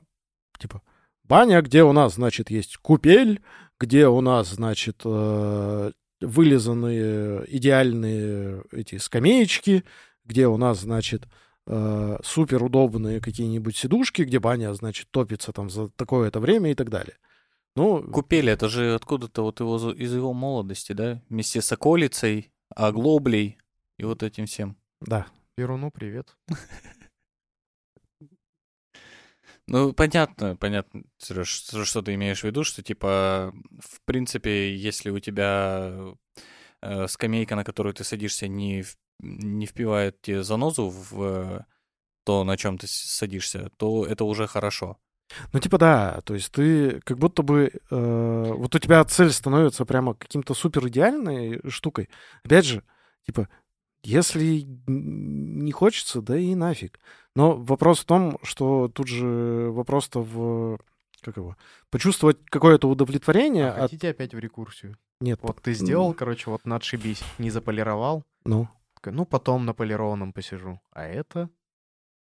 типа, баня, где у нас, значит, есть купель, где у нас, значит, э, вылизанные идеальные эти скамеечки, где у нас, значит, супер удобные какие-нибудь сидушки, где баня, значит, топится там за такое-то время и так далее. Ну, Купели, это же откуда-то вот его, из его молодости, да? Вместе с околицей, оглоблей и вот этим всем. да. Перуну привет. *laughs* Ну, понятно, понятно, Сереж, что, ты имеешь в виду, что, типа, в принципе, если у тебя э, скамейка, на которую ты садишься, не, в- не впивает тебе занозу в то, на чем ты садишься, то это уже хорошо. Ну, типа, да, то есть ты как будто бы... э, вот у тебя цель становится прямо каким-то супер идеальной штукой. Опять же, типа, если не хочется, да и нафиг. Но вопрос в том, что тут же вопрос-то в... Как его? Почувствовать какое-то удовлетворение А от... хотите опять в рекурсию? Нет, Вот ты сделал, короче, вот надшибись, не заполировал. ну, Такой, ну, потом на полированном посижу. А это...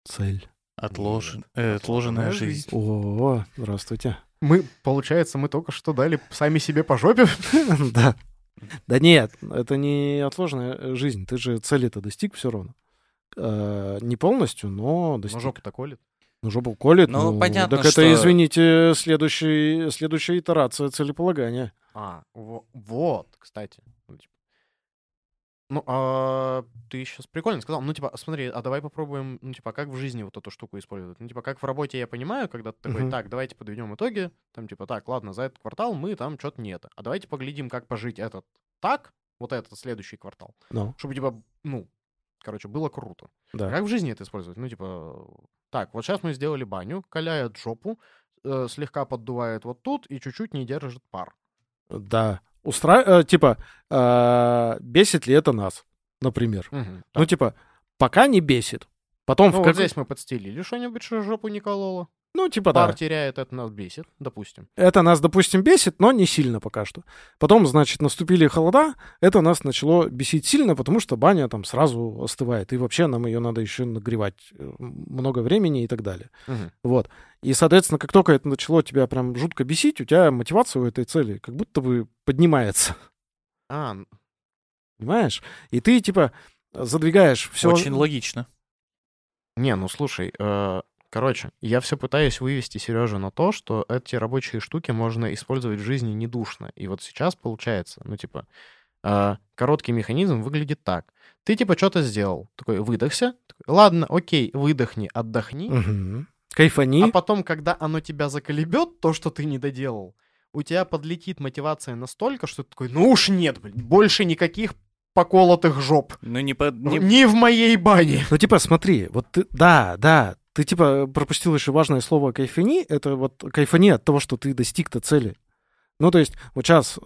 цель. Отложен... Нет, э, отложенная отложенная жизнь. жизнь. О, здравствуйте. Мы, получается, мы только что дали сами себе по жопе. *laughs* Да. Да нет, это не отложенная жизнь. Ты же цели-то достиг все равно. Э, Не полностью, но Но достиг. жопу-то колет. Ну, жопу колет. Ну, понятно, Так это, что- извините, следующий, следующая итерация целеполагания. А, во- вот, кстати. Ну, типа. Ну, а ты сейчас прикольно сказал. Ну, типа, смотри, а давай попробуем, ну, типа, как в жизни вот эту штуку использовать. Ну, типа, как в работе я понимаю, когда ты такой, Мгм. так, давайте подведем итоги. Там, типа, так, ладно, за этот квартал мы там что-то не это. А давайте поглядим, как пожить этот так, вот этот следующий квартал. Ну, Чтобы, типа, ну, короче, было круто. Да. как в жизни это использовать? Ну, типа, так, вот сейчас мы сделали баню, каляет жопу, э, слегка поддувает вот тут и чуть-чуть не держит пар. Да. Устра... э, Типа, э, бесит ли это нас, например? Мгм, Ну, типа, пока не бесит. Потом Ну, в вот как... здесь мы подстелили что-нибудь, что жопу не кололо. Ну, типа, Пар да. теряет, это нас бесит, допустим. Это нас, допустим, бесит, но не сильно пока что. Потом, значит, наступили холода, это нас начало бесить сильно, потому что баня там сразу остывает. И вообще нам ее надо еще нагревать э, много времени и так далее. Мгм. Вот. И, соответственно, как только это начало тебя прям жутко бесить, у тебя мотивация у этой цели как будто бы поднимается. А, Понимаешь? И ты, типа, задвигаешь все... Очень логично. не, ну слушай, э, короче, я все пытаюсь вывести Сережу на то, что эти рабочие штуки можно использовать в жизни недушно. И вот сейчас получается, ну типа, э, короткий механизм выглядит так. Ты типа что-то сделал, такой выдохся, такой, ладно, окей, выдохни, отдохни, Мгм. Кайфани. А потом, когда оно тебя заколебет, то, что ты не доделал, у тебя подлетит мотивация настолько, что ты такой, ну уж нет, блин, больше никаких поколотых жоп. Ну, не, по- не- Не, в моей бане. Ну, типа, смотри, вот ты, да, да, ты, типа, пропустил еще важное слово кайфани, это вот кайфани от того, что ты достиг-то цели. Ну, то есть, вот сейчас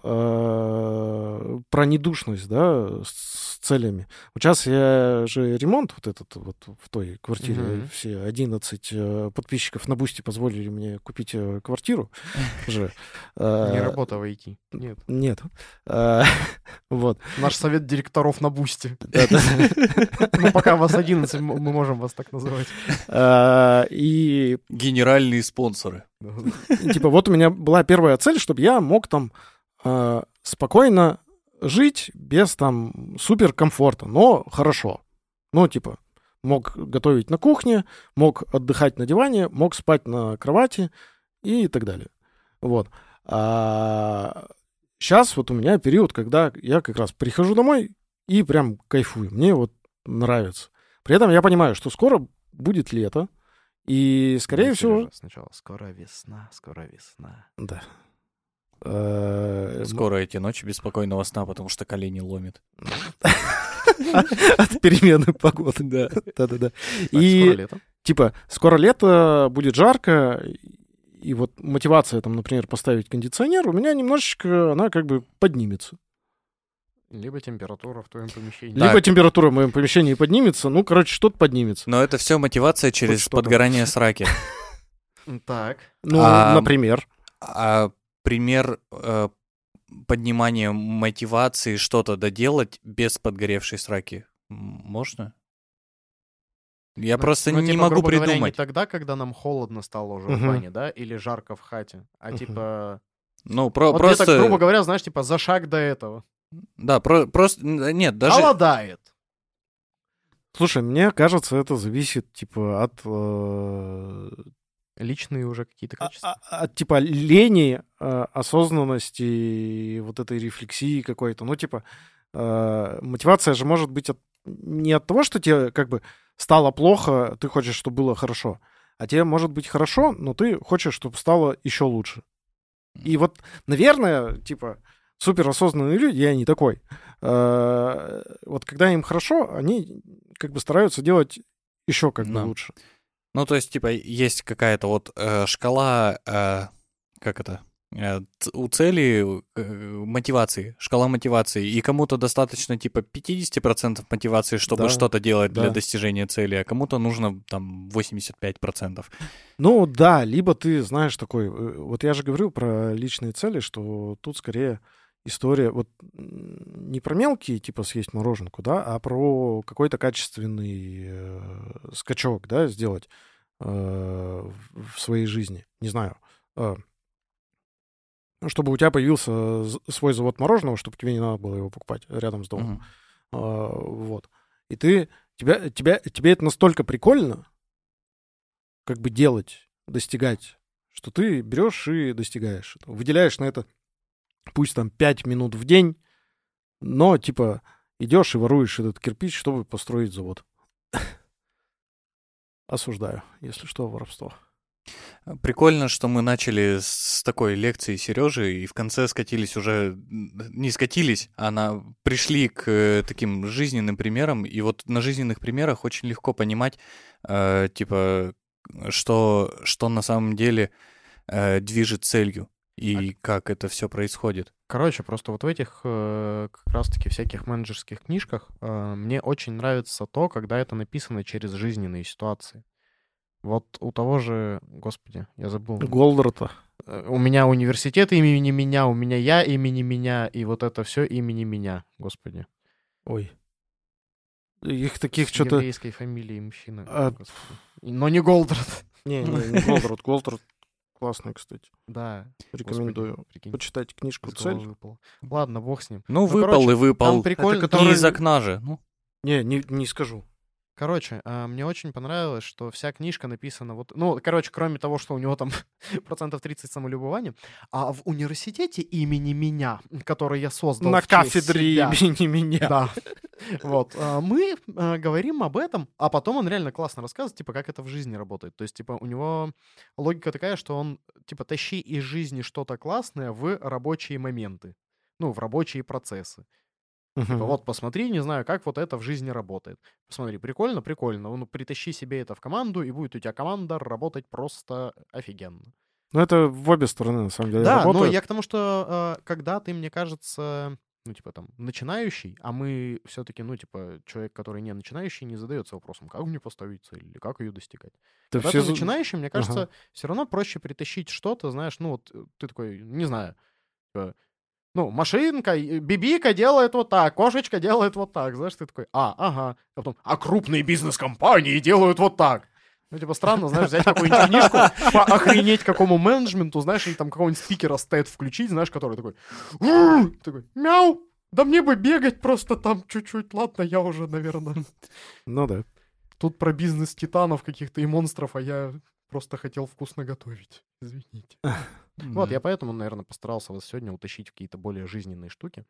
про недушность, да, с целями. Вот сейчас я же ремонт вот этот вот в той квартире, Мгм. все 11 э, подписчиков на Boosty позволили мне купить э, квартиру *laughs* же. Не Э, работа в IT. Нет. Нет. Э, *laughs* Вот. Наш совет директоров на. Да-да. *laughs* Ну, пока вас 11, м- мы можем вас так называть. Э, И генеральные спонсоры. Типа, вот у меня была первая цель, чтобы я мог там э, спокойно жить без там супер комфорта, но хорошо. Ну, типа, мог готовить на кухне, мог отдыхать на диване, мог спать на кровати и так далее. Вот. А сейчас вот у меня период, когда я как раз прихожу домой и прям кайфую. Мне вот нравится. При этом я понимаю, что скоро будет лето, И, скорее Ну, всего... Сережа, Сначала скоро весна, скоро весна. Да. Э, Скоро эти ночи беспокойного сна, потому что колени ломит. От перемены погоды. Да. Да-да-да. И, лето. типа, скоро лето, будет жарко, и вот мотивация, там, например, поставить кондиционер, у меня немножечко, она как бы поднимется. Либо температура в твоем помещении. Да. Либо температура в моем помещении поднимется, ну, короче, что-то поднимется. Но это все мотивация через что-то. подгорание сраки. Так. Ну, А, например. А пример э, поднимания мотивации что-то доделать без подгоревшей сраки можно? Я Ну, просто ну, не типа, могу грубо говоря, не придумать. тогда, когда нам холодно стало уже в Мгм. бане, да, или жарко в хате, а Мгм. типа... Ну, про- вот просто... где-то, грубо говоря, знаешь, типа за шаг до этого. Да, про- просто... Нет, даже... Холодает. Слушай, мне кажется, это зависит, типа, от, э, Личные уже какие-то а- качества. а- от, типа, лени, э, осознанности, и вот этой рефлексии какой-то. Ну, типа, э, мотивация же может быть от- не от того, что тебе, как бы, стало плохо, ты хочешь, чтобы было хорошо, а тебе может быть хорошо, но ты хочешь, чтобы стало еще лучше. И вот, наверное, типа, суперосознанные люди, я не такой, э, вот когда им хорошо, они как бы стараются делать еще как бы Да. лучше. Ну, то есть, типа, есть какая-то вот э, шкала, э, как это, э, у цели э, мотивации, шкала мотивации, и кому-то достаточно, типа, 50% мотивации, чтобы Да, что-то делать для да. достижения цели, а кому-то нужно, там, 85%. Ну да, либо ты знаешь такой, вот я же говорил про личные цели, что тут скорее история вот не про мелкие, типа съесть мороженку, да, а про какой-то качественный э, скачок, да, сделать э, в своей жизни. Не знаю. э, ну, чтобы у тебя появился свой завод мороженого, чтобы тебе не надо было его покупать рядом с домом. Мгм. А, вот. И ты, тебя, тебя, тебе это настолько прикольно, как бы делать, достигать, что ты берешь и достигаешь. Выделяешь на это, пусть там 5 минут в день, но типа идешь и воруешь этот кирпич, чтобы построить завод. *laughs* Осуждаю, если что, воровство. Прикольно, что мы начали с такой лекции Сережи, и в конце скатились уже, не скатились, а на, пришли к э, таким жизненным примерам, и вот на жизненных примерах очень легко понимать, э, типа, что, что на самом деле э, движет целью, и как это все происходит. Короче, просто вот в этих э, как раз-таки всяких менеджерских книжках э, мне очень нравится то, когда это написано через жизненные ситуации. Вот у того же, господи, я забыл. Голдрата. Э, У меня университет имени меня, у меня я имени меня, и вот это все имени меня, господи. Ой. Их таких что-то... еврейской фамилией мужчина. А- господи. Но не Голдрат. Не, не, не *laughs* Голдрат. Голдрат классный, кстати. Да. Рекомендую. господи, прикинь, Почитать книжку из «Цель». выпало. Ладно, бог с ним. Ну, выпал короче, и выпал. Там прикольно. Это Не который- из окна же. Ну, Не, не, не скажу. Короче, а, мне очень понравилось, что вся книжка написана вот... Ну, короче, кроме того, что у него там *laughs* процентов 30 самолюбования, а в университете имени меня, который я создал На кафедре себя, имени меня. Да. *laughs* Вот. а, Мы а, говорим об этом, а потом он реально классно рассказывает, типа, как это в жизни работает. То есть, типа, у него логика такая, что он, типа, тащи из жизни что-то классное в рабочие моменты. Ну, в рабочие процессы. Мгм. Типа, вот посмотри, не знаю, как вот это в жизни работает. Посмотри, прикольно, прикольно. Ну, притащи себе это в команду, и будет у тебя команда работать просто офигенно. Ну, это в обе стороны, на самом деле, Да, но работает. я к тому, что э, когда ты, мне кажется, ну, типа там, начинающий, а мы все-таки, ну, типа, человек, который не начинающий, не задается вопросом, как мне поставить цель или как ее достигать. Да Когда все ты начинающий, мне кажется, Ага. все равно проще притащить что-то, знаешь, ну, вот э, ты такой, не знаю, типа, ну, машинка, бибика делает вот так, кошечка делает вот так, знаешь, ты такой, а, ага, а потом, а крупные бизнес-компании делают вот так. Ну, типа, странно, знаешь, взять какую-нибудь книжку, *laughs* охренеть какому менеджменту, знаешь, или там какого-нибудь спикера стейт включить, знаешь, который такой, такой, мяу, да мне бы бегать просто там чуть-чуть, ладно, я уже, наверное, Ну да. тут про бизнес титанов каких-то и монстров, а я просто хотел вкусно готовить, извините. *laughs* Вот, да. я поэтому, наверное, постарался вас сегодня утащить в какие-то более жизненные штуки.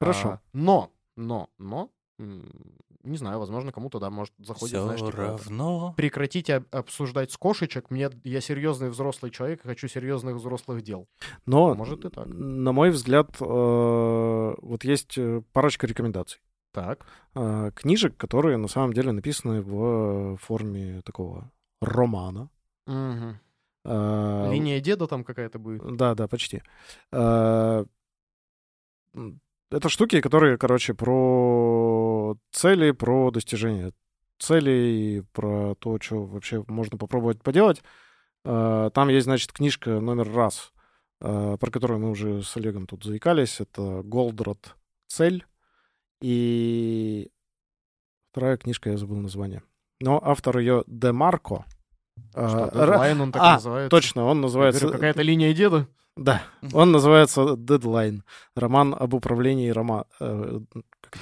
Хорошо. А, но, но, но, не знаю, возможно, кому-то, да, может, заходит, Все знаешь, типа, равно. прекратите об- обсуждать с кошечек, мне, я серьезный взрослый человек, и хочу серьезных взрослых дел. Но, Может и так. на мой взгляд, э, вот есть э, парочка рекомендаций. Так. э, Книжек, которые на самом деле написаны в форме такого романа. Мгм. Э, Линия деда там какая-то будет. Да, да, почти. М, Это штуки, которые, короче, про цели, про достижение целей, про то, что вообще можно попробовать поделать. Э, Там есть, значит, книжка номер раз, про которую мы уже с Олегом тут заикались. Это Голдрот «Цель». И вторая книжка, я забыл название. Но автор ее Де Марко. Э, Что, дедлайн он так а, называется. Точно, он называется... говорю, какая-то линия деда. Да, он называется Deadline. Роман об управлении рома... э,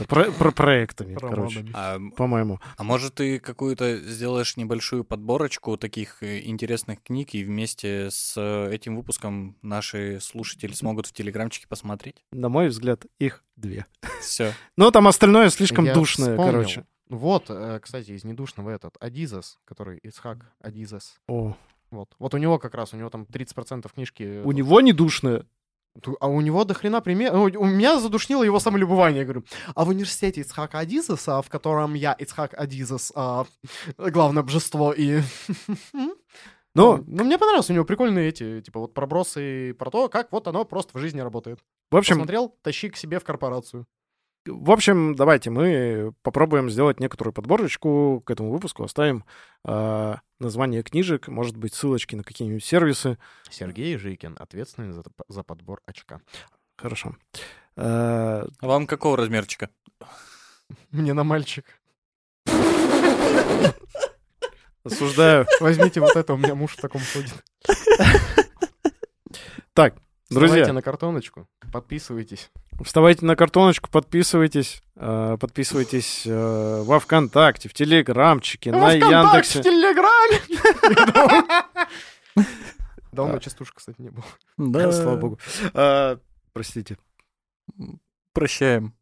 про, про проектами, короче, Романами. А, по-моему. а может, ты какую-то сделаешь небольшую подборочку таких э, интересных книг, и вместе с э, этим выпуском наши слушатели смогут в телеграмчике посмотреть? На мой взгляд, их две. Все. *laughs* Но там остальное слишком Я душное, вспомнил. короче. Вот, э, кстати, из недушного этот, Адизас, который Исхак Адизас. О, Вот. Вот у него как раз, у него там 30% книжки. у него не душное. Ту- А у него до хрена пример... ну, У меня задушнило его самолюбование, я говорю. А в университете Ицхака Адизеса, в котором я, Ицхак Адизес, а, *laughs* главное божество и... *laughs* Но, Ну, мне понравилось, у него прикольные эти, типа, вот пробросы про то, как вот оно просто в жизни работает. в общем, Посмотрел, тащи к себе в корпорацию. В общем, давайте мы попробуем сделать некоторую подборочку к этому выпуску, оставим э, название книжек, может быть, ссылочки на какие-нибудь сервисы. Сергей Жикин, ответственный за, за подбор очка. Хорошо. Э, А вам какого размерчика? Мне на мальчик. осуждаю. *laughs* Возьмите вот это, у меня муж в таком ходит. *laughs* Так, Вставайте друзья, на картоночку, подписывайтесь. Вставайте на картоночку, подписывайтесь. э, Подписывайтесь э, во ВКонтакте, в Телеграмчике, на Во ВКонтакте, Яндексе. в Телеграме. Давно А. частушек, кстати, не было. Да. *laughs* Слава богу. Э, Простите. Прощаем.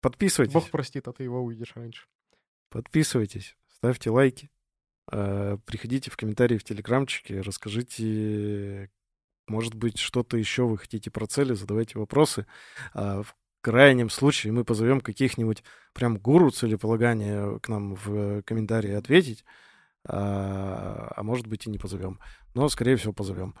Подписывайтесь. Бог простит, а ты его увидишь раньше. Подписывайтесь, ставьте лайки. э, Приходите в комментарии в Телеграмчике, расскажите, может быть, что-то еще вы хотите про цели, задавайте вопросы. А В крайнем случае мы позовем каких-нибудь прям гуру целеполагания к нам в комментарии ответить. А, а может быть и не позовем. Но, скорее всего, позовем.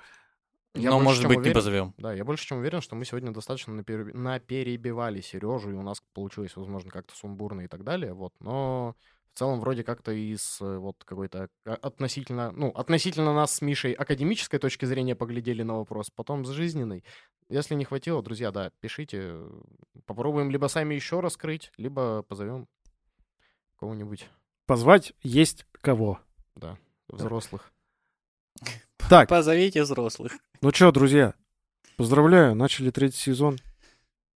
Я Но, больше может быть, не уверен. позовем. Да, я больше чем уверен, что мы сегодня достаточно напереби- наперебивали Сережу, и у нас получилось, возможно, как-то сумбурно и так далее, вот, но в целом вроде как-то из э, вот какой-то а- относительно, ну, относительно нас с Мишей академической точки зрения поглядели на вопрос, потом с жизненной. Если не хватило, друзья, да, пишите, э, попробуем либо сами еще раскрыть, либо позовем кого-нибудь, Позвать есть кого. да, взрослых. *laughs* Так, Позовите взрослых. ну что, друзья, поздравляю, начали третий сезон.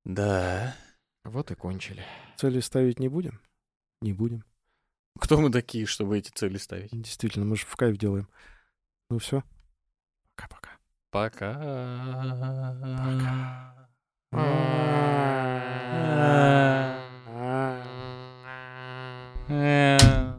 Да. Вот и кончили. Цели ставить не будем? Не будем. Кто мы такие, чтобы эти цели ставить? Действительно, мы же в кайф делаем. Ну все. Пока-пока. Пока. Пока. Пока. Yeah.